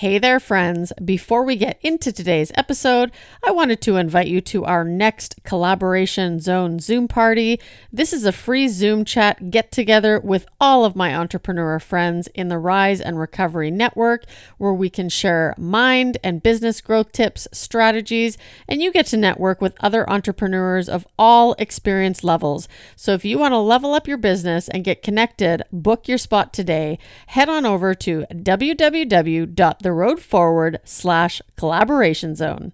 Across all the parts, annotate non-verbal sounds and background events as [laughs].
Hey there, friends. Before we get into today's episode, I wanted to invite you to our next Collaboration Zone Zoom party. This is a free Zoom chat get together with all of my entrepreneur friends in the Rise and Recovery Network, where we can share mind and business growth tips, strategies, and you get to network with other entrepreneurs of all experience levels. So if you want to level up your business and get connected, book your spot today. Head on over to www the road forward slash collaboration zone.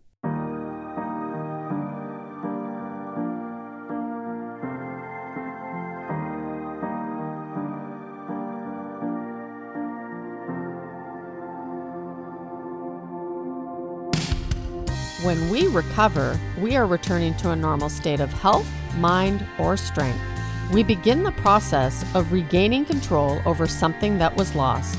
When we recover, we are returning to a normal state of health, mind, or strength. We begin the process of regaining control over something that was lost.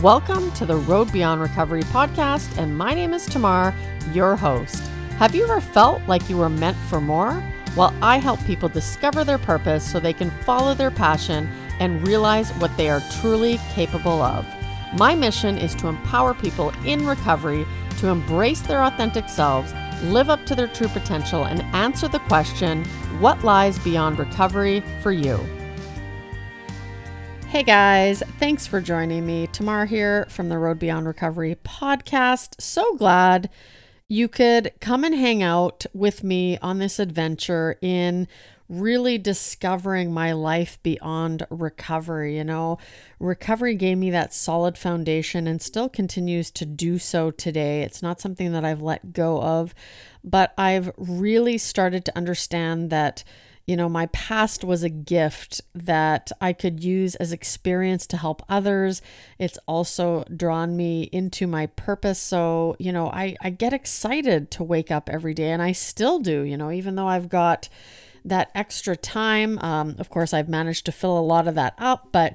Welcome to the Road Beyond Recovery podcast, and my name is Tamar, your host. Have you ever felt like you were meant for more? Well, I help people discover their purpose so they can follow their passion and realize what they are truly capable of. My mission is to empower people in recovery to embrace their authentic selves, live up to their true potential, and answer the question what lies beyond recovery for you? Hey guys, thanks for joining me. Tamar here from the Road Beyond Recovery podcast. So glad you could come and hang out with me on this adventure in really discovering my life beyond recovery. You know, recovery gave me that solid foundation and still continues to do so today. It's not something that I've let go of, but I've really started to understand that you know, my past was a gift that I could use as experience to help others. It's also drawn me into my purpose. So, you know, I, I get excited to wake up every day, and I still do, you know, even though I've got that extra time. Um, of course, I've managed to fill a lot of that up, but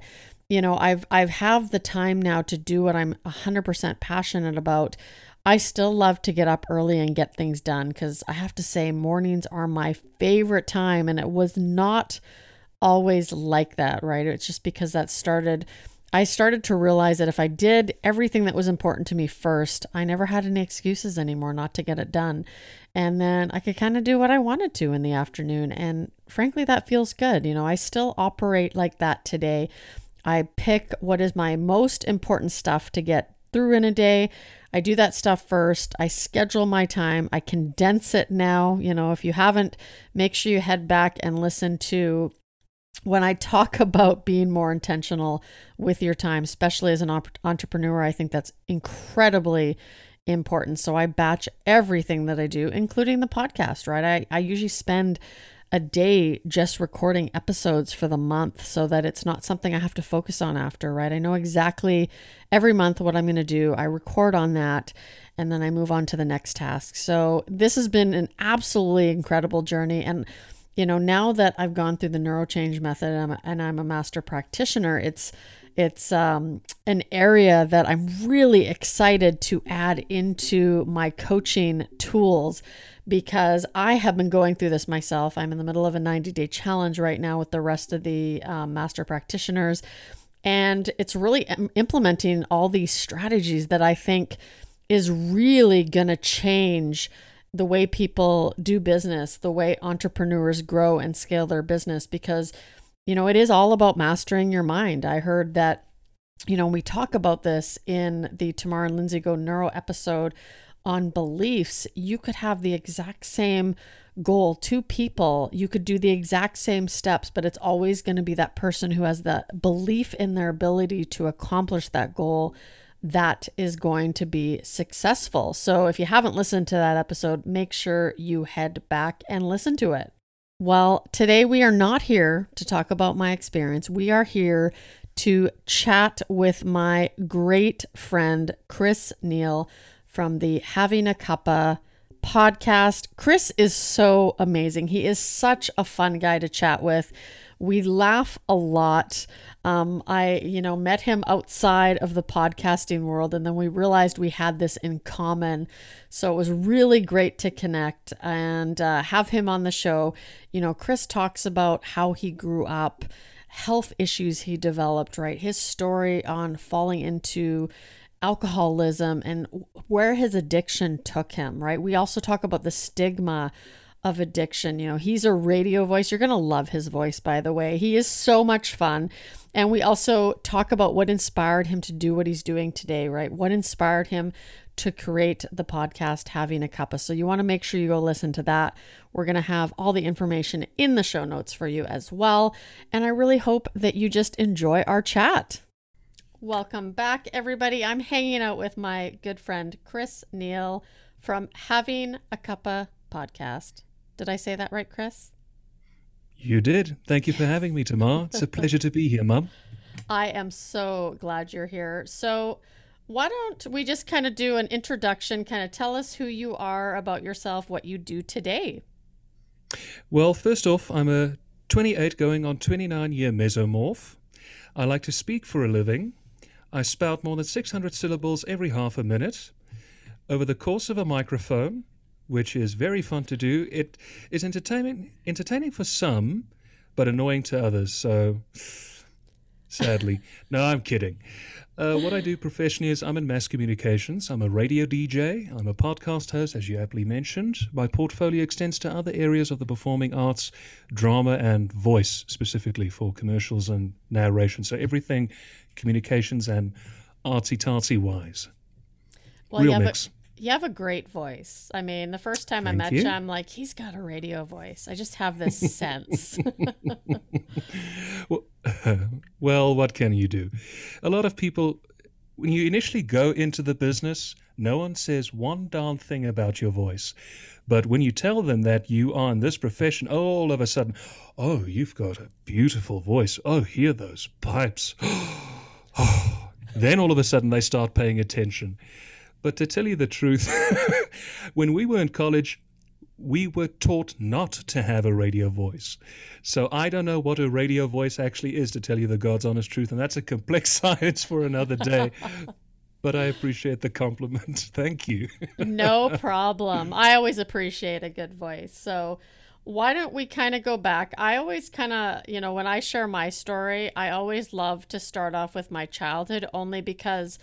you know, I've I've have the time now to do what I'm 100% passionate about. I still love to get up early and get things done because I have to say, mornings are my favorite time. And it was not always like that, right? It's just because that started. I started to realize that if I did everything that was important to me first, I never had any excuses anymore not to get it done. And then I could kind of do what I wanted to in the afternoon. And frankly, that feels good. You know, I still operate like that today. I pick what is my most important stuff to get through in a day. I do that stuff first. I schedule my time. I condense it now. You know, if you haven't, make sure you head back and listen to when I talk [laughs] about being more intentional with your time, especially as an op- entrepreneur. I think that's incredibly important. So I batch everything that I do, including the podcast, right? I, I usually spend a day just recording episodes for the month so that it's not something I have to focus on after, right? I know exactly every month what I'm going to do. I record on that and then I move on to the next task. So this has been an absolutely incredible journey. And, you know, now that I've gone through the neurochange method and I'm a, and I'm a master practitioner, it's, it's um, an area that I'm really excited to add into my coaching tools because I have been going through this myself. I'm in the middle of a 90 day challenge right now with the rest of the um, master practitioners. And it's really implementing all these strategies that I think is really going to change the way people do business, the way entrepreneurs grow and scale their business, because, you know, it is all about mastering your mind. I heard that, you know, we talk about this in the Tamar and Lindsay Go Neuro episode on beliefs, you could have the exact same goal, two people, you could do the exact same steps, but it's always going to be that person who has that belief in their ability to accomplish that goal that is going to be successful. So if you haven't listened to that episode, make sure you head back and listen to it. Well, today we are not here to talk about my experience. We are here to chat with my great friend, Chris Neal from the Having a Cuppa podcast. Chris is so amazing. He is such a fun guy to chat with. We laugh a lot. Um, I, you know, met him outside of the podcasting world, and then we realized we had this in common. So it was really great to connect and uh, have him on the show. You know, Chris talks about how he grew up, health issues he developed, right? His story on falling into alcoholism and where his addiction took him, right? We also talk about the stigma of addiction. You know, he's a radio voice. You're going to love his voice, by the way. He is so much fun. And we also talk about what inspired him to do what he's doing today, right? What inspired him to create the podcast Having a Cuppa. So you want to make sure you go listen to that. We're going to have all the information in the show notes for you as well. And I really hope that you just enjoy our chat. Welcome back, everybody. I'm hanging out with my good friend Chris Neal from Having a Cuppa podcast. Did I say that right, Chris? You did. Thank you for having me, Tamar. [laughs] It's a pleasure to be here, Mum. I am so glad you're here. So, why don't we just kind of do an introduction, kind of tell us who you are about yourself, what you do today? Well, first off, I'm a 28 going on 29 year mesomorph. I like to speak for a living. I spout more than 600 syllables every half a minute. Over the course of a microphone, which is very fun to do, it is entertaining, entertaining for some, but annoying to others. So, sadly, [laughs] no, I'm kidding. Uh, what I do professionally is I'm in mass communications. I'm a radio DJ. I'm a podcast host, as you aptly mentioned. My portfolio extends to other areas of the performing arts, drama, and voice, specifically for commercials and narration. So everything communications and artsy tartsy wise. Well, Real you mix. A, you have a great voice. I mean, the first time Thank I met you. you, I'm like, he's got a radio voice. I just have this [laughs] sense. [laughs] well, [laughs] well, what can you do? A lot of people, when you initially go into the business, no one says one darn thing about your voice. But when you tell them that you are in this profession, all of a sudden, oh, you've got a beautiful voice. Oh, hear those pipes. [gasps] [gasps] then all of a sudden they start paying attention. But to tell you the truth, [laughs] when we were in college, we were taught not to have a radio voice. So I don't know what a radio voice actually is, to tell you the God's honest truth. And that's a complex [laughs] science for another day. [laughs] but I appreciate the compliment. Thank you. no problem. I always appreciate a good voice. So why don't we kind of go back? I always kind of, you know, when I share my story, I always love to start off with my childhood only because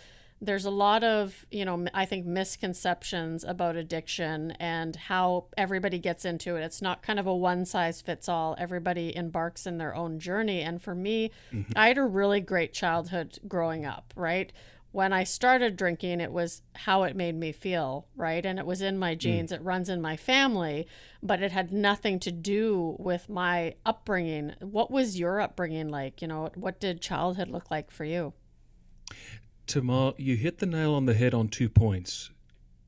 there's a lot of, you know, I think misconceptions about addiction and how everybody gets into it. It's not kind of a one size fits all. Everybody embarks in their own journey. And for me, mm-hmm. I had a really great childhood growing up, right? when I started drinking, it was how it made me feel, right? And it was in my mm. genes, mm. it runs in my family, but it had nothing to do with my upbringing. What was your upbringing like? You know, what did childhood look like for you? Tamar, you hit the nail on the head on two points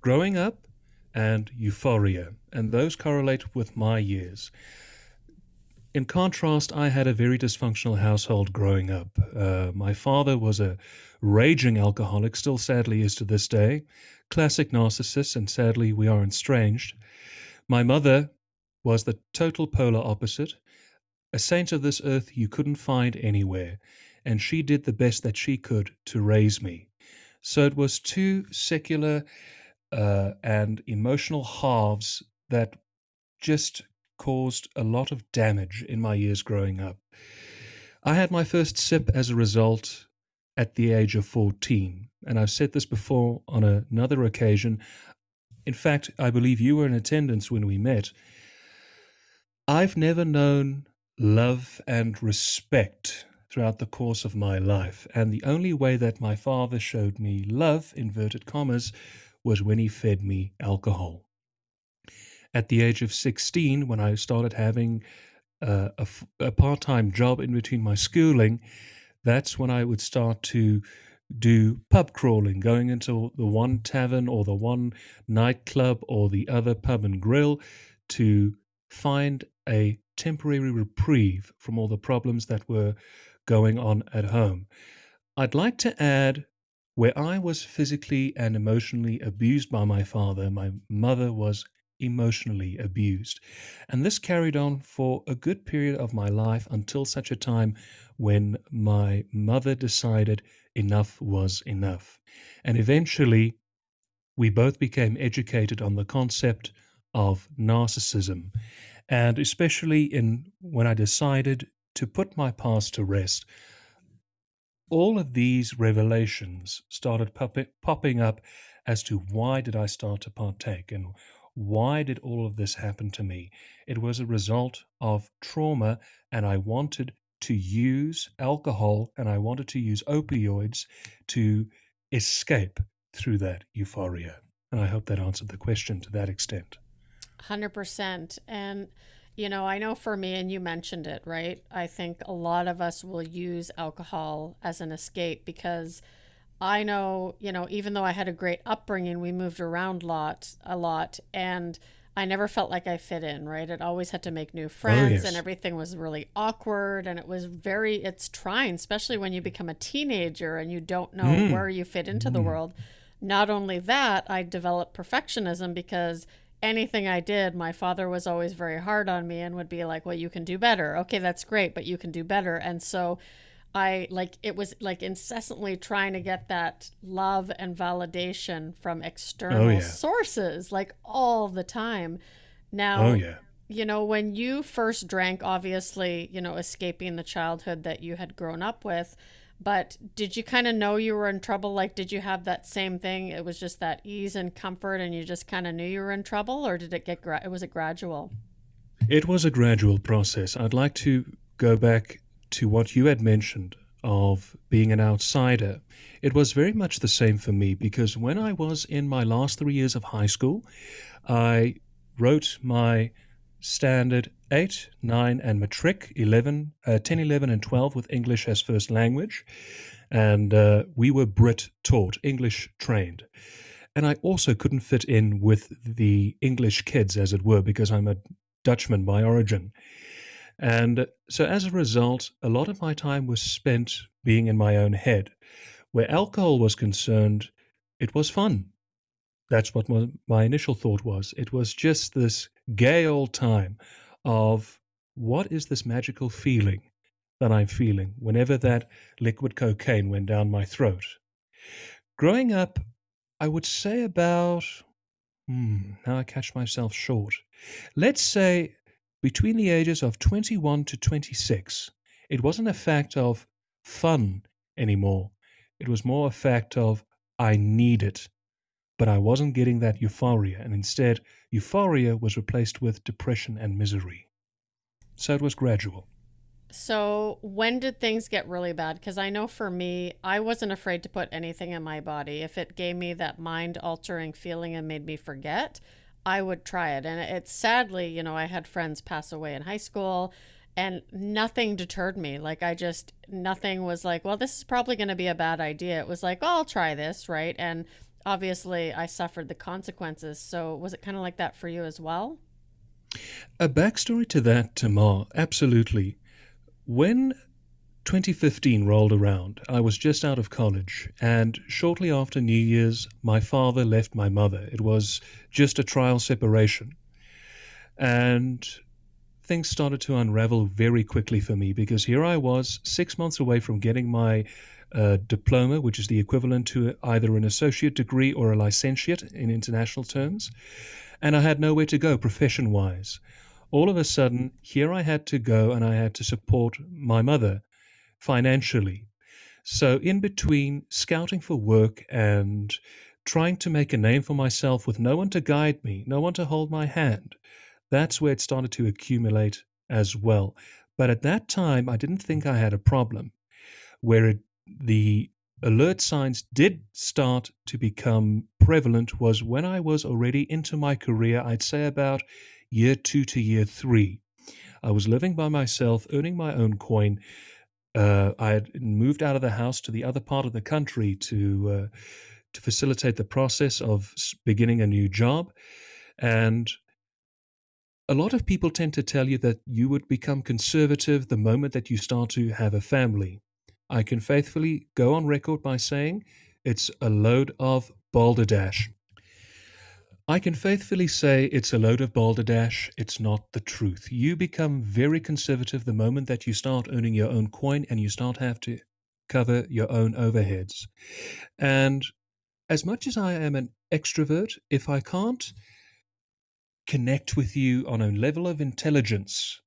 growing up and euphoria, and those correlate with my years. In contrast, I had a very dysfunctional household growing up. Uh, my father was a raging alcoholic, still sadly is to this day, classic narcissist, and sadly we are estranged. My mother was the total polar opposite, a saint of this earth you couldn't find anywhere, and she did the best that she could to raise me. So it was two secular uh, and emotional halves that just caused a lot of damage in my years growing up. I had my first sip as a result at the age of 14, and I've said this before on another occasion. In fact, I believe you were in attendance when we met. I've never known love and respect throughout the course of my life, and the only way that my father showed me love, inverted commas, was when he fed me alcohol at the age of 16 when I started having uh, a, a part time job in between my schooling. That's when I would start to do pub crawling, going into the one tavern or the one nightclub or the other pub and grill to find a temporary reprieve from all the problems that were going on at home. I'd like to add where I was physically and emotionally abused by my father, my mother was emotionally abused. And this carried on for a good period of my life until such a time when my mother decided enough was enough. And eventually, we both became educated on the concept of narcissism. And especially in when I decided to put my past to rest, all of these revelations started pop- popping up as to why did I start to partake and why did all of this happen to me? It was a result of trauma, and I wanted to use alcohol and I wanted to use opioids to escape through that euphoria. And I hope that answered the question to that extent. 100%. And, you know, I know for me, and you mentioned it, right? I think a lot of us will use alcohol as an escape because I know, you know, even though I had a great upbringing, we moved around a lot, a lot, and I never felt like I fit in, right? It always had to make new friends, oh, yes. and everything was really awkward, and it was very, it's trying, especially when you become a teenager and you don't know mm. where you fit into mm. the world. Not only that, I developed perfectionism because anything I did, my father was always very hard on me and would be like, "Well, you can do better." Okay, that's great, but you can do better. And so I like it was like incessantly trying to get that love and validation from external oh, yeah. sources like all the time. Now, oh, yeah. you know, when you first drank, obviously, you know, escaping the childhood that you had grown up with, but did you kind of know you were in trouble? Like, did you have that same thing? It was just that ease and comfort, and you just kind of knew you were in trouble, or did it get, gra- was it gradual? It was a gradual process. I'd like to go back to what you had mentioned of being an outsider, it was very much the same for me because when I was in my last three years of high school, I wrote my standard 8, 9, and matric 11, uh, 10, 11, and 12 with English as first language. And uh, we were Brit taught, English trained. And I also couldn't fit in with the English kids, as it were, because I'm a Dutchman by origin. And so as a result, a lot of my time was spent being in my own head. Where alcohol was concerned, it was fun. That's what my initial thought was. It was just this gay old time of what is this magical feeling that I'm feeling whenever that liquid cocaine went down my throat. Growing up, I would say about, hmm, now I catch myself short. Let's say between the ages of 21 to 26, it wasn't a fact of fun anymore. It was more a fact of I need it. But I wasn't getting that euphoria, and instead, euphoria was replaced with depression and misery. So it was gradual. So, when did things get really bad? Because I know for me, I wasn't afraid to put anything in my body. If it gave me that mind altering feeling and made me forget, I would try it. And it's sadly, you know, I had friends pass away in high school and nothing deterred me. Like, I just, nothing was like, well, this is probably going to be a bad idea. It was like, oh, I'll try this, right? And obviously, I suffered the consequences. So, was it kind of like that for you as well? A backstory to that, Tamar, absolutely. When 2015 rolled around. I was just out of college, and shortly after New Year's, my father left my mother. It was just a trial separation. And things started to unravel very quickly for me because here I was, six months away from getting my uh, diploma, which is the equivalent to either an associate degree or a licentiate in international terms. And I had nowhere to go profession wise. All of a sudden, here I had to go and I had to support my mother financially. So, in between scouting for work and trying to make a name for myself with no one to guide me, no one to hold my hand, that's where it started to accumulate as well. But at that time, I didn't think I had a problem. Where it, the alert signs did start to become prevalent was when I was already into my career, I'd say about year two to year three. I was living by myself, earning my own coin, uh, I had moved out of the house to the other part of the country to uh, to facilitate the process of beginning a new job, and a lot of people tend to tell you that you would become conservative the moment that you start to have a family. I can faithfully go on record by saying it's a load of balderdash. I can faithfully say it's a load of balderdash. It's not the truth. You become very conservative the moment that you start earning your own coin and you start have to cover your own overheads. And as much as I am an extrovert, if I can't connect with you on a level of intelligence,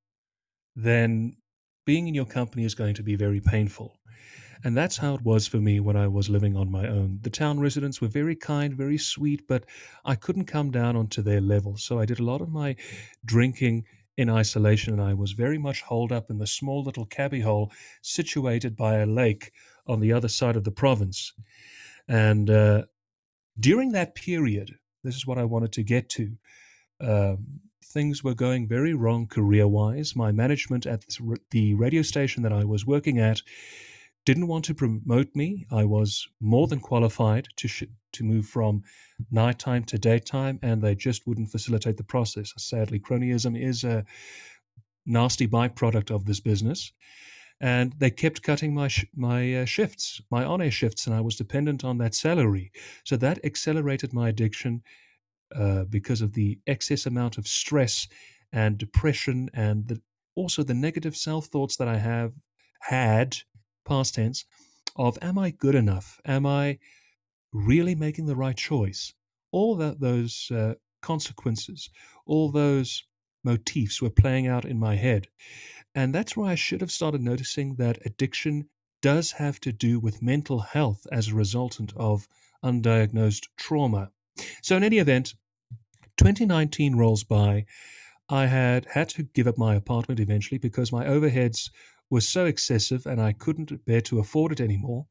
then being in your company is going to be very painful. And that's how it was for me when I was living on my own. The town residents were very kind, very sweet, but I couldn't come down onto their level. So I did a lot of my drinking in isolation, and I was very much holed up in the small little cabby hole situated by a lake on the other side of the province. And uh, during that period, this is what I wanted to get to. Um, things were going very wrong career wise. My management at the radio station that I was working at didn't want to promote me. I was more than qualified to sh- to move from nighttime to daytime, and they just wouldn't facilitate the process. Sadly, cronyism is a nasty byproduct of this business, and they kept cutting my sh- my uh, shifts, my on air shifts, and I was dependent on that salary. So that accelerated my addiction uh, because of the excess amount of stress and depression, and the, also the negative self thoughts that I have had, past tense, of am I good enough? Am I really making the right choice? All that those uh, consequences, all those motifs were playing out in my head. And that's why I should have started noticing that addiction does have to do with mental health as a resultant of undiagnosed trauma. So, in any event, 2019 rolls by. I had had to give up my apartment eventually because my overheads were so excessive and I couldn't bear to afford it anymore.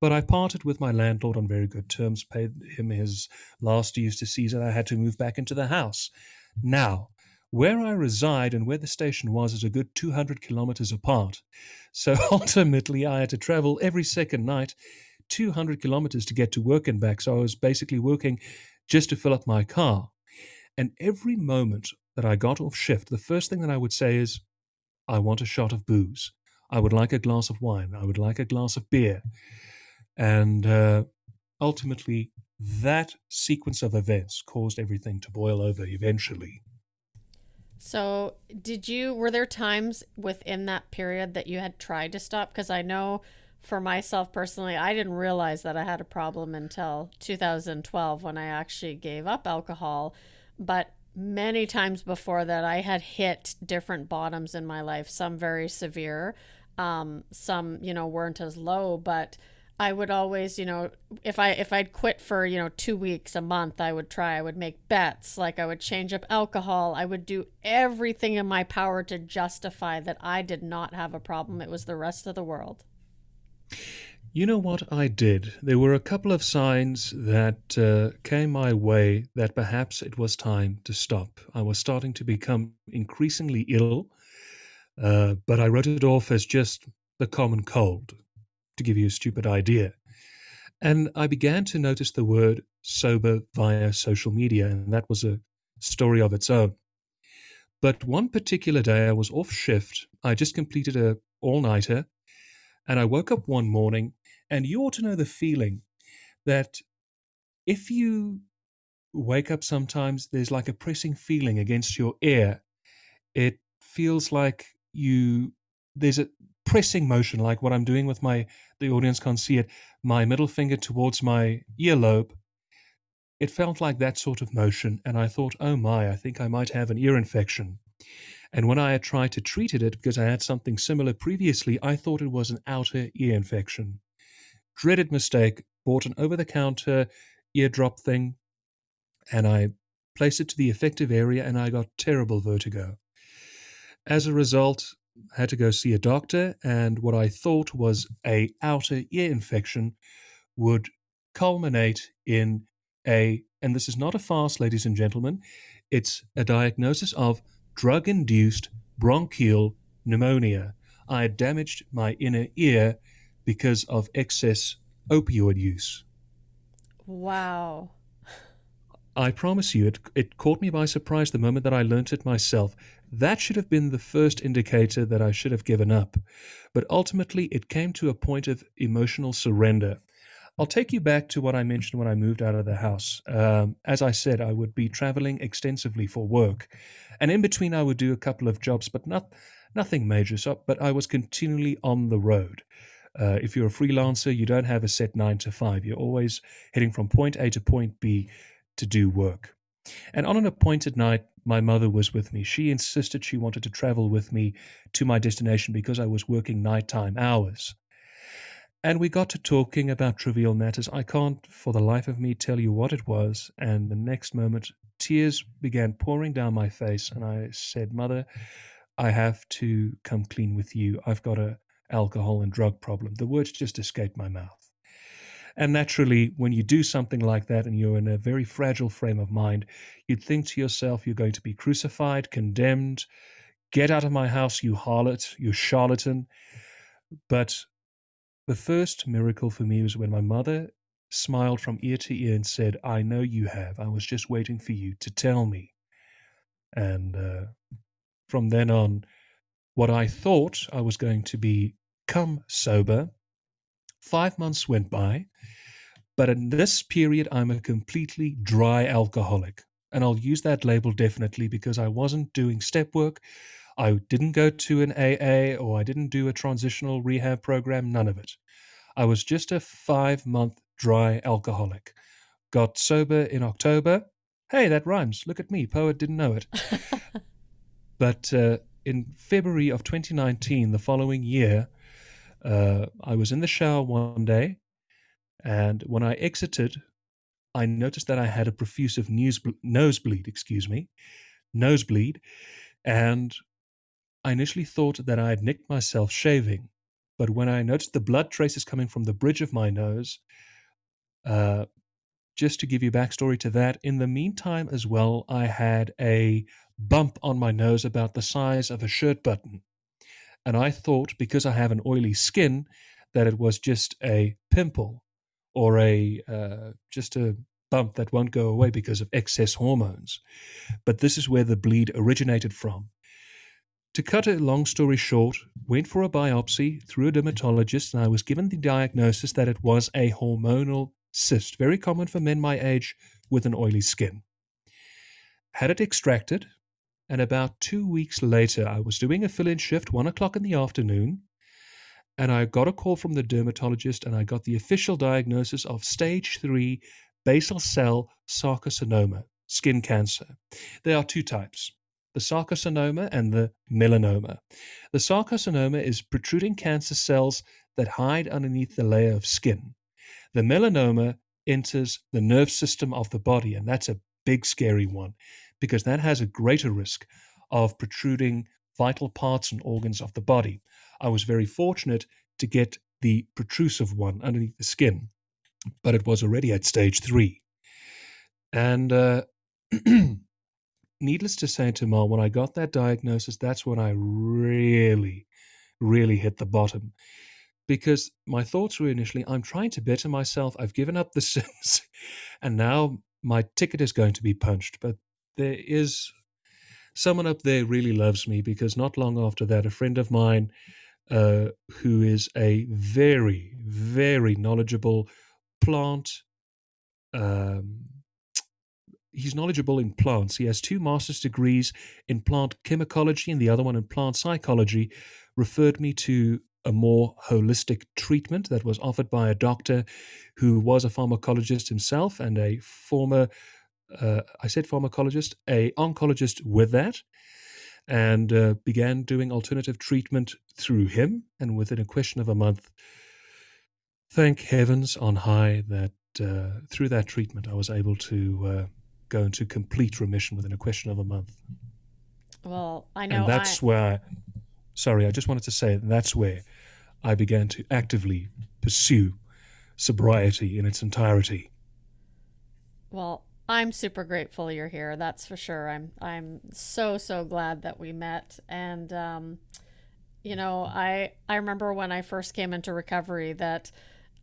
But I parted with my landlord on very good terms, paid him his last dues to. And I had to move back into the house. Now, where I reside and where the station was is a good 200 kilometers apart. So [laughs] ultimately, I had to travel every second night 200 kilometers to get to work and back. So I was basically working just to fill up my car. And every moment that I got off shift, the first thing that I would say is, I want a shot of booze. I would like a glass of wine. I would like a glass of beer. And uh, ultimately, that sequence of events caused everything to boil over eventually. So, did you, were there times within that period that you had tried to stop? Because I know for myself personally, I didn't realize that I had a problem until 2012 when I actually gave up alcohol. But many times before that, I had hit different bottoms in my life, some very severe, um, some, you know, weren't as low, but I would always, you know, if I if I'd quit for, you know, 2 weeks, a month, I would try. I would make bets, like I would change up alcohol. I would do everything in my power to justify that I did not have a problem. It was the rest of the world. You know what I did? There were a couple of signs that uh, came my way that perhaps it was time to stop. I was starting to become increasingly ill, uh, but I wrote it off as just the common cold to give you a stupid idea. And I began to notice the word sober via social media, and that was a story of its own. But one particular day, I was off shift. I just completed a all-nighter, and I woke up one morning, and you ought to know the feeling that if you wake up sometimes, there's like a pressing feeling against your ear. It feels like you there's a pressing motion, like what I'm doing with my, the audience can't see it, my middle finger towards my earlobe. It felt like that sort of motion, and I thought, oh my, I think I might have an ear infection. And when I had tried to treat it, because I had something similar previously, I thought it was an outer ear infection. Dreaded mistake, bought an over the counter eardrop thing, and I placed it to the affective area, and I got terrible vertigo. As a result, I had to go see a doctor, and what I thought was a outer ear infection would culminate in a, and this is not a farce, ladies and gentlemen, it's a diagnosis of drug induced bronchial pneumonia. I had damaged my inner ear because of excess opioid use. Wow. I promise you, it, it caught me by surprise the moment that I learnt it myself. That should have been the first indicator that I should have given up. But ultimately, it came to a point of emotional surrender. I'll take you back to what I mentioned when I moved out of the house. Um, as I said, I would be traveling extensively for work. And in between, I would do a couple of jobs, but not, nothing major. So, but I was continually on the road. Uh, if you're a freelancer, you don't have a set nine to five. You're always heading from point A to point B to do work. And on an appointed night, my mother was with me. She insisted she wanted to travel with me to my destination because I was working nighttime hours. and we got to talking about trivial matters. I can't, for the life of me, tell you what it was. And the next moment, tears began pouring down my face, and I said, "Mother, I have to come clean with you. I've got a alcohol and drug problem." The words just escaped my mouth. And naturally, when you do something like that and you're in a very fragile frame of mind, you'd think to yourself, you're going to be crucified, condemned, get out of my house, you harlot, you charlatan. But the first miracle for me was when my mother smiled from ear to ear and said, I know you have. I was just waiting for you to tell me. And uh, from then on, what I thought I was going to be come sober, five months went by. But in this period, I'm a completely dry alcoholic. And I'll use that label definitely because I wasn't doing step work. I didn't go to an AA or I didn't do a transitional rehab program, none of it. I was just a five month dry alcoholic. Got sober in October. Hey, that rhymes. Look at me. Poet didn't know it. [laughs] but uh, in February of 2019, the following year, uh, I was in the shower one day, and when I exited, I noticed that I had a profusive nosebleed, excuse me, nosebleed, and I initially thought that I had nicked myself shaving, but when I noticed the blood traces coming from the bridge of my nose, uh, just to give you backstory to that, in the meantime as well, I had a bump on my nose about the size of a shirt button. And I thought, because I have an oily skin, that it was just a pimple or a uh, just a bump that won't go away because of excess hormones. But this is where the bleed originated from. To cut a long story short, went for a biopsy through a dermatologist, and I was given the diagnosis that it was a hormonal cyst, very common for men my age with an oily skin. Had it extracted, and about two weeks later, I was doing a fill in shift, one o'clock in the afternoon, and I got a call from the dermatologist, and I got the official diagnosis of stage three basal cell sarcocarcinoma, skin cancer. There are two types the sarcocarcinoma and the melanoma. The sarcocarcinoma is protruding cancer cells that hide underneath the layer of skin. The melanoma enters the nerve system of the body, and that's a big, scary one because that has a greater risk of protruding vital parts and organs of the body. I was very fortunate to get the protrusive one underneath the skin, but it was already at stage three. And uh, [clears throat] needless to say, Tamar, when I got that diagnosis, that's when I really, really hit the bottom. Because my thoughts were initially, I'm trying to better myself. I've given up the [laughs] sins, and now my ticket is going to be punched. But there is someone up there really loves me because not long after that, a friend of mine uh, who is a very, very knowledgeable plant um, he's knowledgeable in plants. He has two master's degrees in plant chemicology and the other one in plant psychology. Referred me to a more holistic treatment that was offered by a doctor who was a pharmacologist himself and a former, uh, I said pharmacologist, a oncologist with that, and uh, began doing alternative treatment through him. And within a question of a month, thank heavens on high that uh, through that treatment I was able to uh, go into complete remission within a question of a month. Well, I know. And that's I... where, sorry, I just wanted to say that's where I began to actively pursue sobriety in its entirety. Well, I'm super grateful you're here. That's for sure. I'm I'm so so glad that we met and um you know, I I remember when I first came into recovery that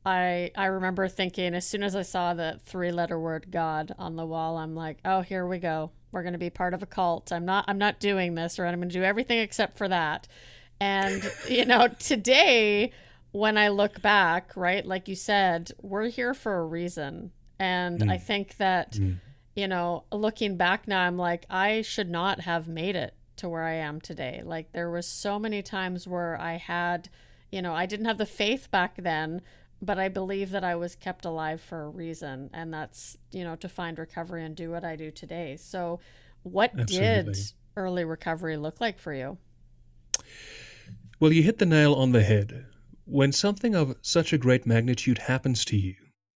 I I remember thinking as soon as I saw the three letter word God on the wall, I'm like, oh, here we go. We're going to be part of a cult. I'm not I'm not doing this, or I'm going to do everything except for that. And you know, today when I look back, right, like you said, we're here for a reason, and mm. I think that. Mm. You know, looking back now, I'm like, I should not have made it to where I am today. Like, there was so many times where I had, you know, I didn't have the faith back then but I believe that I was kept alive for a reason, and that's you know to find recovery and do what I do today. So, what Absolutely. did early recovery look like for you? Well, you hit the nail on the head. when something of such a great magnitude happens to you,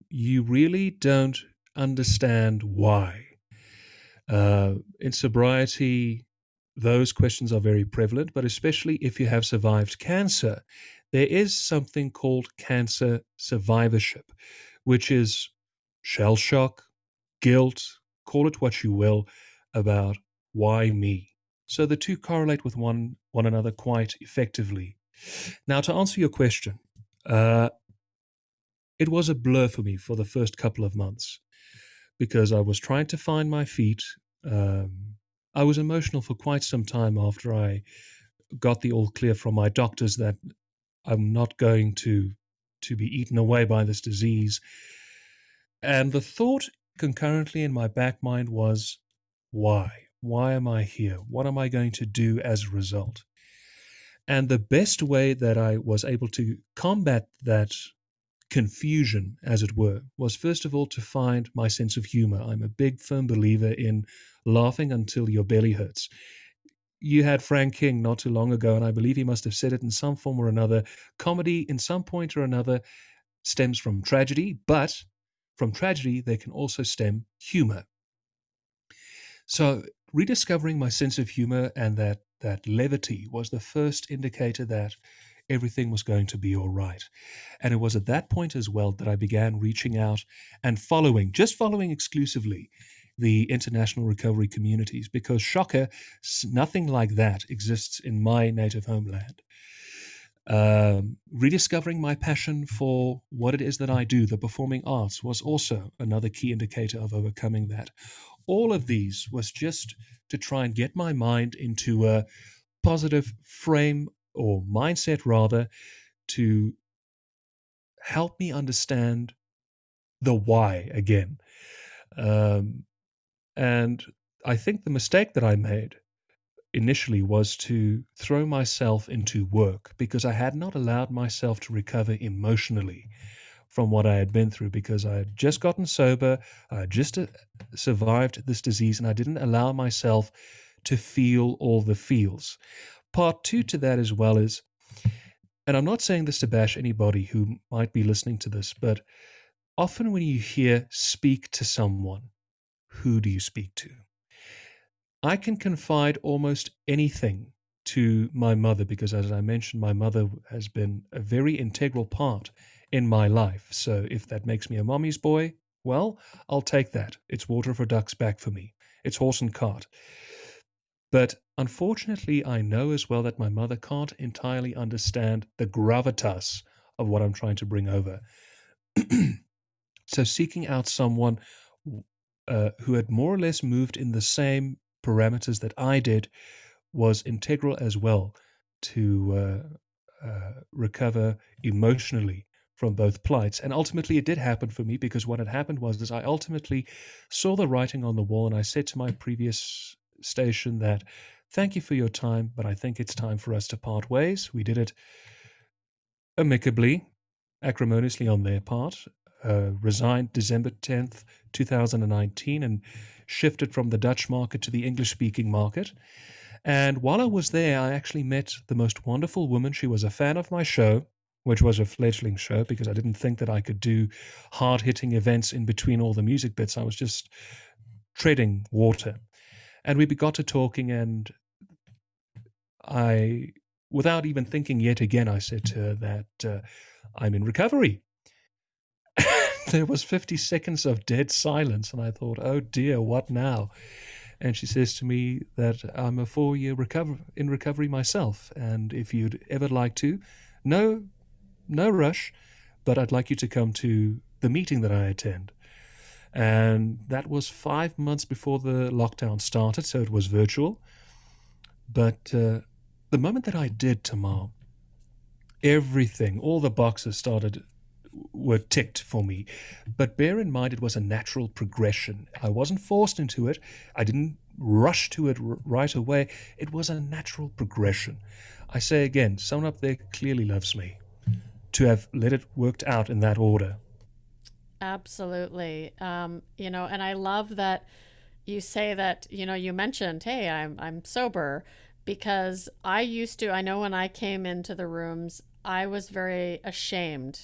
you really don't understand why. Uh, in sobriety, those questions are very prevalent, but especially if you have survived cancer, there is something called cancer survivorship, which is shell shock, guilt, call it what you will, about why me. So the two correlate with one, one another quite effectively. Now, to answer your question, uh, it was a blur for me for the first couple of months because I was trying to find my feet. Um, I was emotional for quite some time after I got the all clear from my doctors that I'm not going to to be eaten away by this disease. And the thought concurrently in my back mind was, why? Why am I here? What am I going to do as a result? And the best way that I was able to combat that confusion, as it were, was first of all to find my sense of humor. I'm a big, firm believer in laughing until your belly hurts. You had Frank King not too long ago, and I believe he must have said it in some form or another. Comedy, in some point or another, stems from tragedy, but from tragedy, there can also stem humor. So, rediscovering my sense of humor and that, that levity was the first indicator that everything was going to be all right. And it was at that point as well that I began reaching out and following, just following exclusively the international recovery communities, because shocker, nothing like that exists in my native homeland. Um, rediscovering my passion for what it is that I do, the performing arts, was also another key indicator of overcoming that. All of these was just to try and get my mind into a positive frame or mindset rather to help me understand the why again. Um, and I think the mistake that I made initially was to throw myself into work because I had not allowed myself to recover emotionally from what I had been through because I had just gotten sober, I had just uh, survived this disease, and I didn't allow myself to feel all the feels part two to that as well is, and I'm not saying this to bash anybody who might be listening to this, but often when you hear speak to someone, who do you speak to? I can confide almost anything to my mother because, as I mentioned, my mother has been a very integral part in my life. So if that makes me a mommy's boy, well, I'll take that. It's water for ducks back for me. It's horse and cart. But unfortunately, I know as well that my mother can't entirely understand the gravitas of what I'm trying to bring over. [clears throat] so, seeking out someone uh, who had more or less moved in the same parameters that I did was integral as well to uh, uh, recover emotionally from both plights. And ultimately, it did happen for me because what had happened was is I ultimately saw the writing on the wall, and I said to my previous station that thank you for your time, but I think it's time for us to part ways. We did it amicably, acrimoniously on their part, uh, resigned December 10th, 2019, and shifted from the Dutch market to the English speaking market. And while I was there, I actually met the most wonderful woman. She was a fan of my show, which was a fledgling show because I didn't think that I could do hard hitting events in between all the music bits. I was just treading water. And we got to talking, and I, without even thinking yet again, I said to her that uh, I'm in recovery. [laughs] there was 50 seconds of dead silence, and I thought, oh dear, what now? And she says to me that I'm a four year recover in recovery myself, and if you'd ever like to, no, no rush, but I'd like you to come to the meeting that I attend. And that was five months before the lockdown started, so it was virtual. But uh, the moment that I did, Tamar, everything, all the boxes started were ticked for me. But bear in mind, it was a natural progression. I wasn't forced into it. I didn't rush to it r- right away. It was a natural progression. I say again, someone up there clearly loves me. To have let it worked out in that order. Absolutely. Um, you know, and I love that you say that, you know, you mentioned, hey, I'm I'm sober because I used to I know when I came into the rooms, I was very ashamed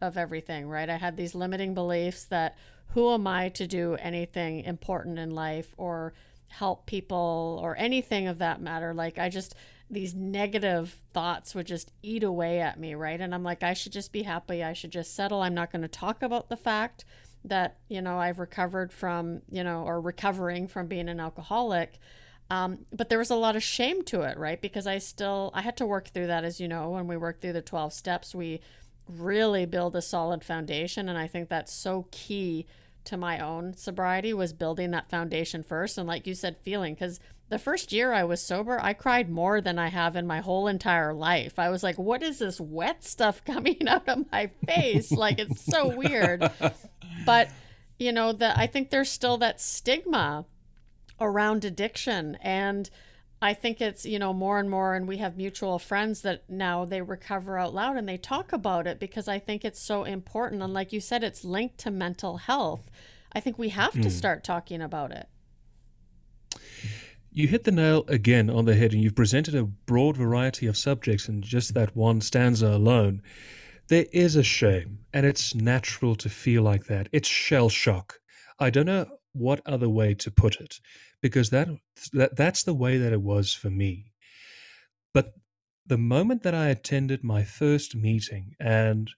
of everything, right? I had these limiting beliefs that who am I to do anything important in life or help people or anything of that matter? Like, I just, these negative thoughts would just eat away at me, right? And I'm like, I should just be happy. I should just settle. I'm not going to talk about the fact that, you know, I've recovered from, you know, or recovering from being an alcoholic. Um, but there was a lot of shame to it, right? Because I still, I had to work through that, as you know, when we work through the 12 steps, we really build a solid foundation. And I think that's so key to my own sobriety was building that foundation first. And like you said, feeling, because the first year I was sober, I cried more than I have in my whole entire life. I was like, what is this wet stuff [laughs] coming out of my face? like, it's so weird. [laughs] But, you know, that I think there's still that stigma around addiction. And, I think it's, you know, more and more, and we have mutual friends that now they recover out loud and they talk about it because I think it's so important. And like you said, it's linked to mental health. I think we have to mm. start talking about it. You hit the nail again on the head, and you've presented a broad variety of subjects in just that one stanza alone. There is a shame, and it's natural to feel like that. It's shell shock. I don't know what other way to put it because that, that that's the way that it was for me but the moment that i attended my first meeting and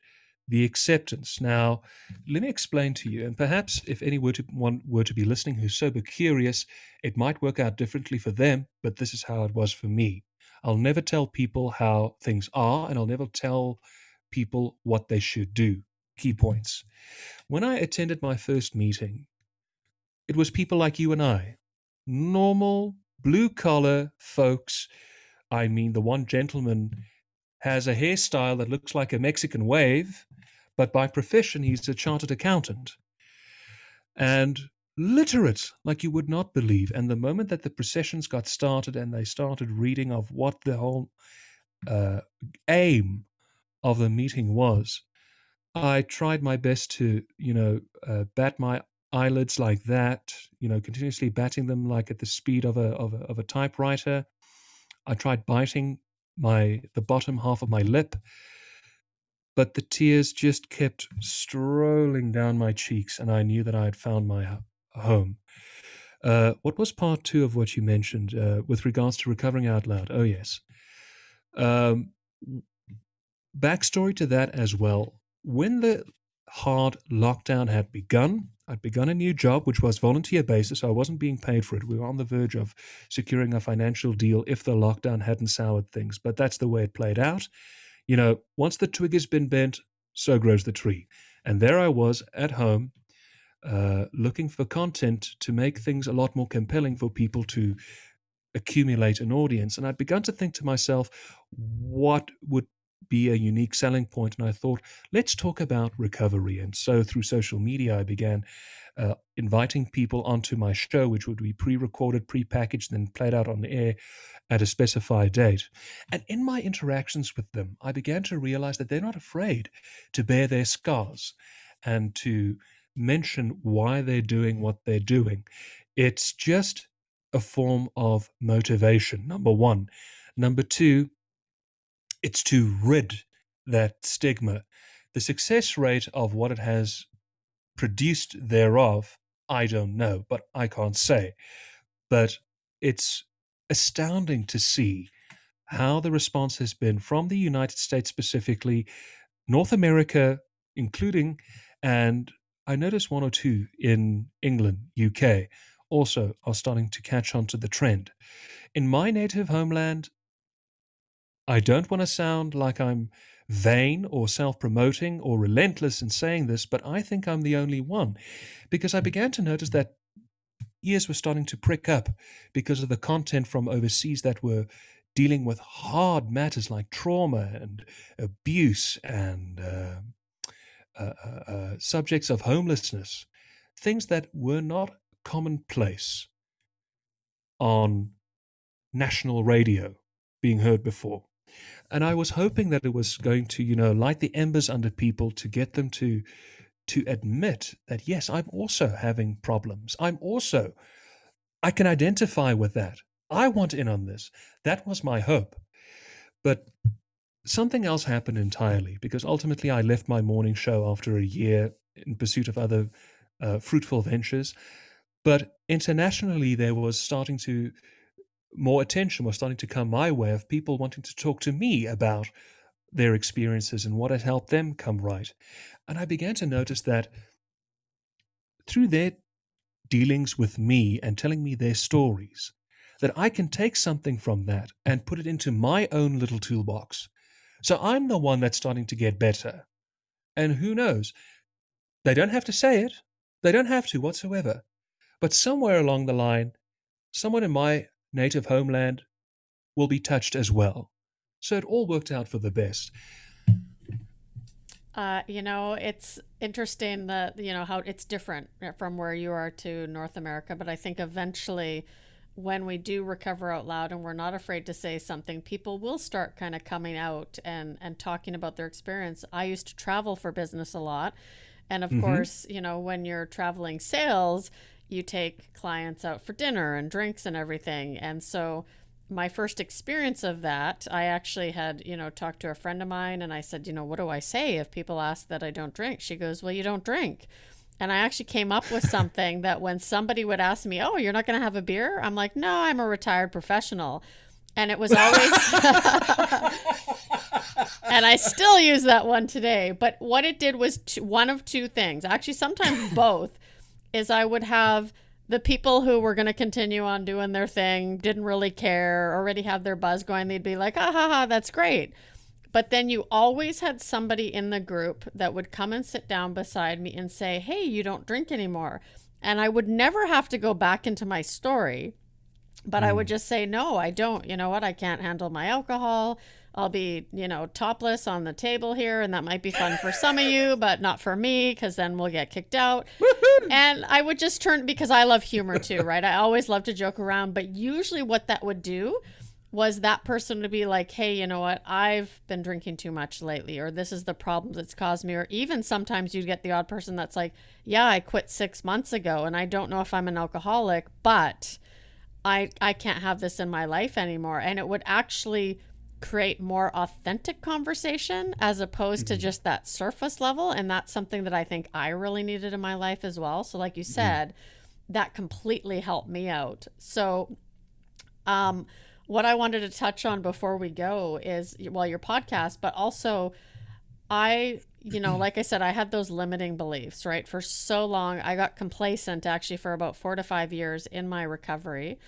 the acceptance. Now let me explain to you and perhaps if any were to one were to be listening who's sober curious it might work out differently for them but this is how it was for me. I'll never tell people how things are and i'll never tell people what they should do. Key points. When i attended my first meeting it was people like you and I, normal, blue collar folks. I mean, the one gentleman has a hairstyle that looks like a Mexican wave, but by profession, he's a chartered accountant. And literate like you would not believe. And the moment that the processions got started and they started reading of what the whole uh, aim of the meeting was, I tried my best to, you know, uh, bat my eyelids like that, you know, continuously batting them like at the speed of a, of a, of a typewriter. I tried biting my the bottom half of my lip, but the tears just kept strolling down my cheeks, and I knew that I had found my home. Uh, what was part two of what you mentioned uh, with regards to recovering out loud? Oh yes. Um, backstory to that as well. When the hard lockdown had begun, I'd begun a new job, which was volunteer basis. I wasn't being paid for it. We were on the verge of securing a financial deal if the lockdown hadn't soured things. But that's the way it played out. You know, once the twig has been bent, so grows the tree. And there I was at home, uh, looking for content to make things a lot more compelling for people to accumulate an audience. And I'd begun to think to myself, what would be a unique selling point. And I thought, let's talk about recovery. And so through social media, I began uh, inviting people onto my show, which would be pre recorded, pre packaged, then played out on the air at a specified date. And in my interactions with them, I began to realize that they're not afraid to bear their scars and to mention why they're doing what they're doing. It's just a form of motivation, number one. Number two, it's to rid that stigma. The success rate of what it has produced thereof, I don't know, but I can't say. But it's astounding to see how the response has been from the United States specifically, North America including, and I noticed one or two in England, UK, also are starting to catch on to the trend. In my native homeland, I don't want to sound like I'm vain or self promoting or relentless in saying this, but I think I'm the only one because I began to notice that ears were starting to prick up because of the content from overseas that were dealing with hard matters like trauma and abuse and uh, uh, uh, uh subjects of homelessness, things that were not commonplace on national radio being heard before. And I was hoping that it was going to, you know, light the embers under people to get them to to admit that yes, I'm also having problems. I'm also I can identify with that. I want in on this. That was my hope. But something else happened entirely because ultimately I left my morning show after a year in pursuit of other uh, fruitful ventures. But internationally, there was starting to more attention was starting to come my way of people wanting to talk to me about their experiences and what had helped them come right. And I began to notice that through their dealings with me and telling me their stories, that I can take something from that and put it into my own little toolbox. So I'm the one that's starting to get better. And who knows? They don't have to say it. They don't have to whatsoever. But somewhere along the line, someone in my native homeland will be touched as well. So it all worked out for the best. Uh, you know, it's interesting that, you know, how it's different from where you are to North America. But I think eventually, when we do recover out loud and we're not afraid to say something, people will start kind of coming out and, and talking about their experience. I used to travel for business a lot. And of mm-hmm. course, you know, when you're traveling sales, you take clients out for dinner and drinks and everything. And so my first experience of that, I actually had, you know, talked to a friend of mine and I said, you know, what do I say if people ask that I don't drink? She goes, well, you don't drink. And I actually came up with something that when somebody would ask me, oh, you're not going to have a beer? I'm like, no, I'm a retired professional. And it was always, [laughs] and I still use that one today. But what it did was one of two things, actually, sometimes both is I would have the people who were going to continue on doing their thing, didn't really care, already have their buzz going. They'd be like, ah, ha, ha, that's great. But then you always had somebody in the group that would come and sit down beside me and say, hey, you don't drink anymore. And I would never have to go back into my story, but mm. I would mm. just say, no, I don't. You know what? I can't handle my alcohol. I'll be, you know, topless on the table here, and that might be fun for some of you, but not for me, because then we'll get kicked out. and I would just turn because I love humor too, right? I always love to joke around, but usually what that would do was that person to be like, hey, you know what? I've been drinking too much lately, or this is the problem that's caused me. Or even sometimes you'd get the odd person that's like, yeah, I quit six months ago and I don't know if I'm an alcoholic, but I, I can't have this in my life anymore. And it would actually create more authentic conversation as opposed mm-hmm. to just that surface level. And that's something that I think I really needed in my life as well. So, like you mm-hmm. said, mm-hmm. that completely helped me out. So, um, what I wanted to touch on before we go is well, your podcast, but also I, you know, like I said, I had those limiting beliefs, right? For so long, I got complacent actually for about four to five years in my recovery.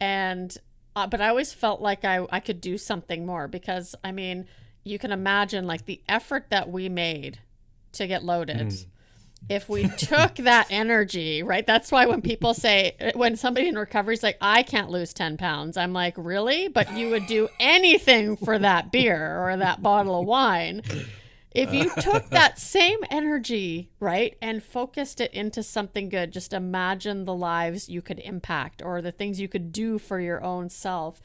And uh, but I always felt like I, I could do something more because, I mean, you can imagine like the effort that we made to get loaded. Mm. If we [laughs] took that energy, right? That's why when people say, when somebody in recovery is like, I can't lose 10 pounds, I'm like, really? But you would do anything for that beer or that bottle of wine. If you took [laughs] that same energy, right, and focused it into something good, just imagine the lives you could impact or the things you could do for your own self.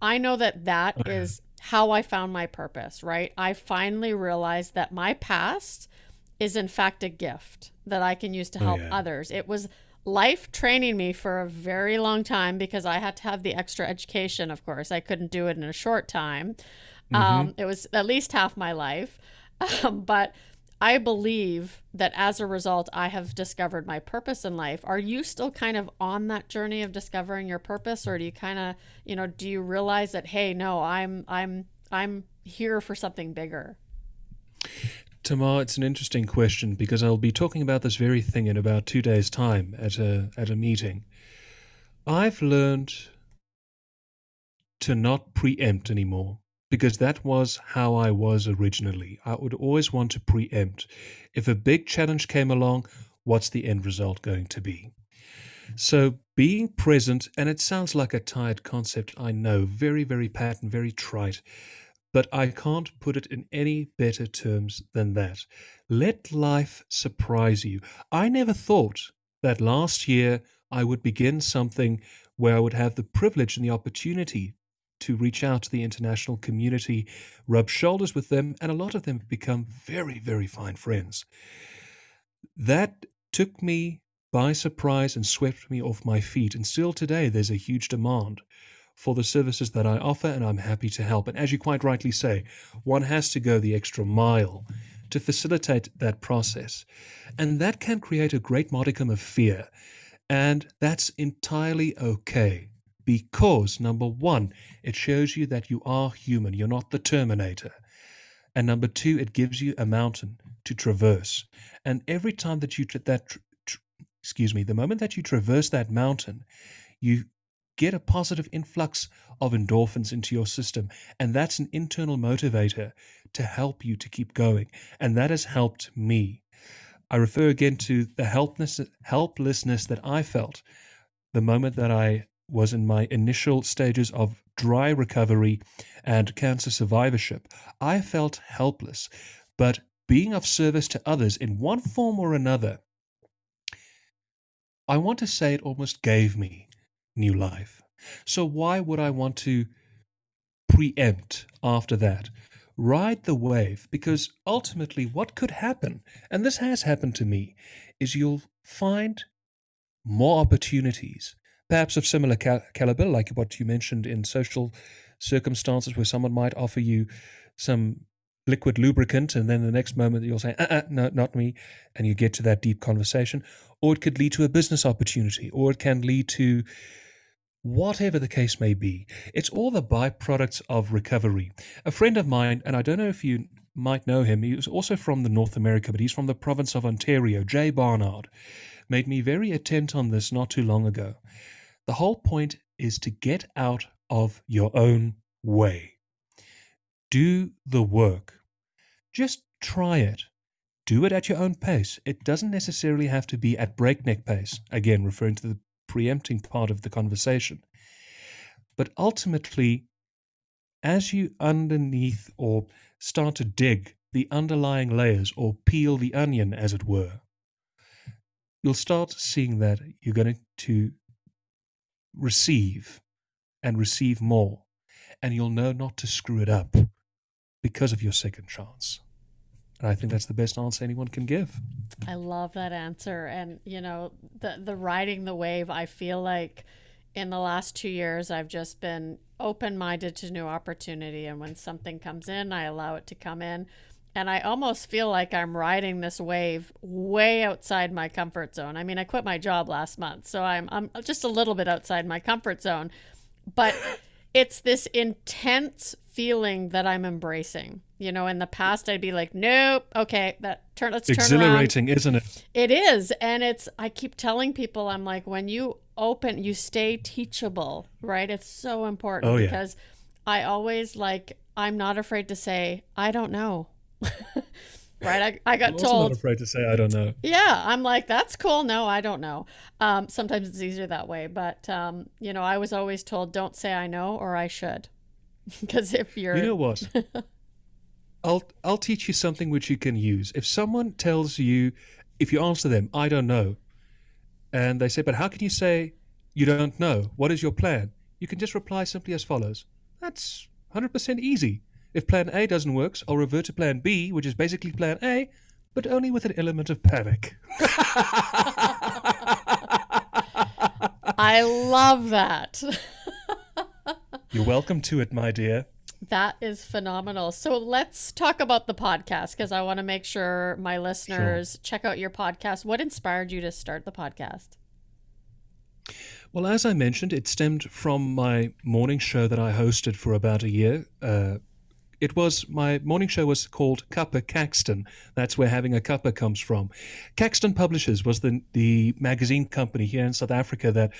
I know that that is how I found my purpose, right? I finally realized that my past is in fact a gift that I can use to oh, help oh, yeah. others. It was life training me for a very long time because I had to have the extra education, of course. I couldn't do it in a short time. Mm-hmm. Um, it was at least half my life. Um, [laughs] but I believe that as a result, I have discovered my purpose in life. Are you still kind of on that journey of discovering your purpose, or do you kind of, you know, do you realize that, hey, no, I'm, I'm, I'm here for something bigger? Tamar, it's an interesting question because I'll be talking about this very thing in about two days' time at a at a meeting. I've learned to not preempt anymore because that was how I was originally. I would always want to preempt. If a big challenge came along, what's the end result going to be? So being present, and it sounds like a tired concept, I know, very, very pat and very trite, but I can't put it in any better terms than that. Let life surprise you. I never thought that last year I would begin something where I would have the privilege and the opportunity to reach out to the international community, rub shoulders with them, and a lot of them have become very, very fine friends. That took me by surprise and swept me off my feet, and still today there's a huge demand for the services that I offer, and I'm happy to help. And as you quite rightly say, one has to go the extra mile to facilitate that process. And that can create a great modicum of fear. And that's entirely okay because, number one, it shows you that you are human, you're not the Terminator. And number two, it gives you a mountain to traverse. And every time that you, tra- that, tr- excuse me, the moment that you traverse that mountain, you get a positive influx of endorphins into your system. And that's an internal motivator to help you to keep going. And that has helped me. I refer again to the helplessness, helplessness that I felt the moment that I was in my initial stages of dry recovery and cancer survivorship. I felt helpless, but being of service to others in one form or another, I want to say it almost gave me new life. So, why would I want to preempt after that? Ride the wave, because ultimately, what could happen, and this has happened to me, is you'll find more opportunities, perhaps of similar cal- caliber, like what you mentioned in social circumstances where someone might offer you some liquid lubricant, and then the next moment you'll say, uh-uh, no, not me, and you get to that deep conversation. Or it could lead to a business opportunity, or it can lead to whatever the case may be. It's all the byproducts of recovery. A friend of mine, and I don't know if you might know him, he was also from the North America, but he's from the province of Ontario, Jay Barnard, made me very attent on this not too long ago. The whole point is to get out of your own way. Do the work. Just try it. Do it at your own pace. It doesn't necessarily have to be at breakneck pace. Again, referring to the preempting part of the conversation. But ultimately, as you underneath or start to dig the underlying layers or peel the onion, as it were, you'll start seeing that you're going to receive and receive more, and you'll know not to screw it up because of your second chance. And I think that's the best answer anyone can give. I love that answer. And, you know, the, the riding the wave, I feel like in the last two years, I've just been open minded to new opportunity. And when something comes in, I allow it to come in. And I almost feel like I'm riding this wave way outside my comfort zone. I mean, I quit my job last month, so I'm, I'm just a little bit outside my comfort zone. But [laughs] it's this intense feeling that I'm embracing. You know, in the past, I'd be like, "Nope, okay, that turn. Let's turn around." Exhilarating, isn't it? It is, and it's. I keep telling people, I'm like, when you open, you stay teachable, right? It's so important Oh, yeah. because I always like. I'm not afraid to say I don't know. [laughs] right? I, I got I'm also told not afraid to say I don't know. yeah, I'm like, that's cool. No, I don't know. Um, sometimes it's easier that way. But, um, you know, I was always told, don't say I know or I should. [laughs] Because if you're. You know what? [laughs] I'll I'll teach you something which you can use. If someone tells you, if you answer them, I don't know, and they say, but how can you say you don't know? What is your plan? You can just reply simply as follows. That's 100% easy. If plan A doesn't work, I'll revert to plan B, which is basically plan A, but only with an element of panic. [laughs] I love that. [laughs] You're welcome to it, my dear. that is phenomenal. So let's talk about the podcast because I want to make sure my listeners check out your podcast. What inspired you to start the podcast? Well, as I mentioned, it stemmed from my morning show that I hosted for about a year. Uh, it was my morning show was called Cuppa Caxton. That's where having a cuppa comes from. Caxton Publishers was the the magazine company here in South Africa that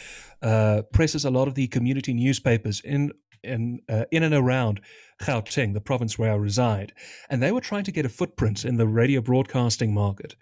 uh, presses a lot of the community newspapers in in uh, in and around Gauteng, the province where I reside, and they were trying to get a footprint in the radio broadcasting market.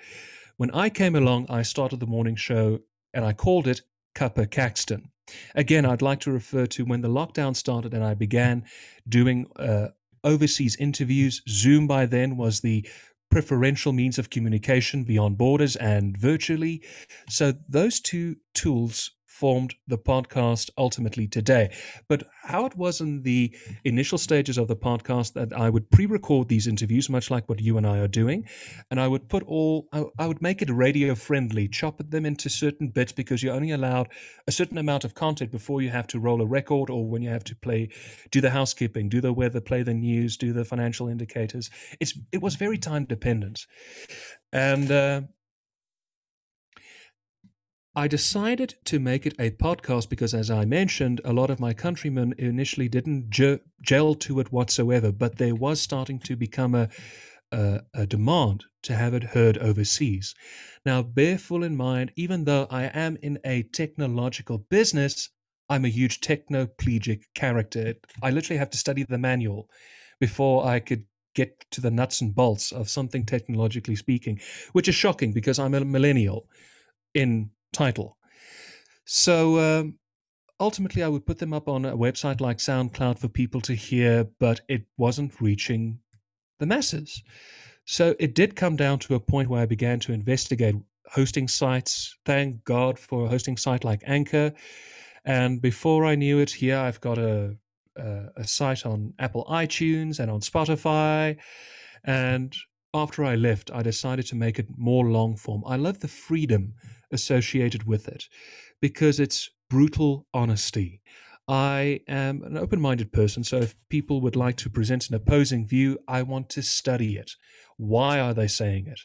When I came along, I started the morning show and I called it Cuppa Caxton. Again, I'd like to refer to when the lockdown started and I began doing uh, overseas interviews. Zoom by then was the preferential means of communication beyond borders and virtually. So those two tools formed the podcast ultimately today. But how it was in the initial stages of the podcast that I would pre-record these interviews, much like what you and I are doing, and I would put all I, I would make it radio friendly, chop them into certain bits because you're only allowed a certain amount of content before you have to roll a record or when you have to play, do the housekeeping, do the weather, play the news, do the financial indicators. It's it was very time dependent, and. Uh, I decided to make it a podcast because, as I mentioned, a lot of my countrymen initially didn't gel to it whatsoever, but there was starting to become a, a, a demand to have it heard overseas. Now, bear full in mind, even though I am in a technological business, I'm a huge technoplegic character. I literally have to study the manual before I could get to the nuts and bolts of something technologically speaking, which is shocking because I'm a millennial in title. So um, ultimately, I would put them up on a website like SoundCloud for people to hear, but it wasn't reaching the masses. So it did come down to a point where I began to investigate hosting sites. Thank God for a hosting site like Anchor. And before I knew it, here I've got a, a, a site on Apple iTunes and on Spotify. And after I left, I decided to make it more long form. I love the freedom associated with it because it's brutal honesty. I am an open minded person, so if people would like to present an opposing view, I want to study it. Why are they saying it?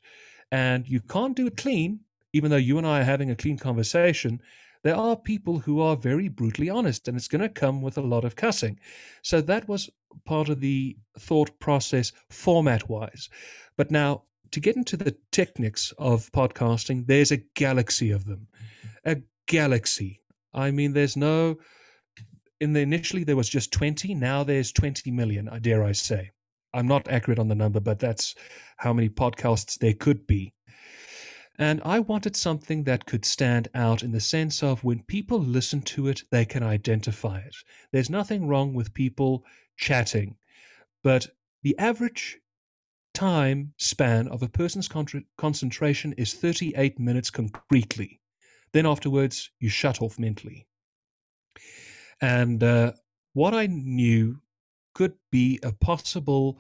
And you can't do it clean, even though you and I are having a clean conversation. There are people who are very brutally honest, and it's going to come with a lot of cussing. So that was part of the thought process format wise. But now, to get into the techniques of podcasting, there's a galaxy of them. A galaxy. I mean, there's no. In the initially there was just 20. Now there's 20 million. I dare I say. I'm not accurate on the number, but that's how many podcasts there could be. And I wanted something that could stand out in the sense of when people listen to it, they can identify it. There's nothing wrong with people chatting, but the average time span of a person's con- concentration is 38 minutes concretely. Then afterwards, you shut off mentally. And uh, what I knew could be a possible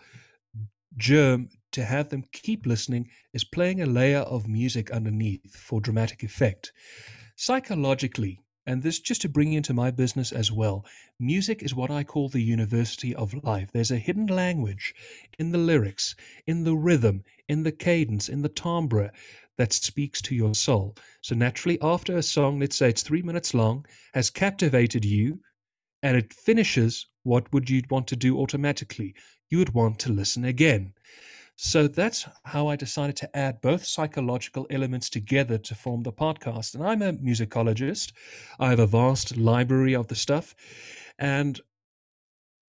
germ to have them keep listening is playing a layer of music underneath for dramatic effect. Psychologically, and this just to bring into my business as well. Music is what I call the university of life. There's a hidden language in the lyrics, in the rhythm, in the cadence, in the timbre that speaks to your soul. So naturally, after a song, let's say it's three minutes long, has captivated you, and it finishes, what would you want to do automatically? You would want to listen again. So that's how I decided to add both psychological elements together to form the podcast. And I'm a musicologist. I have a vast library of the stuff. And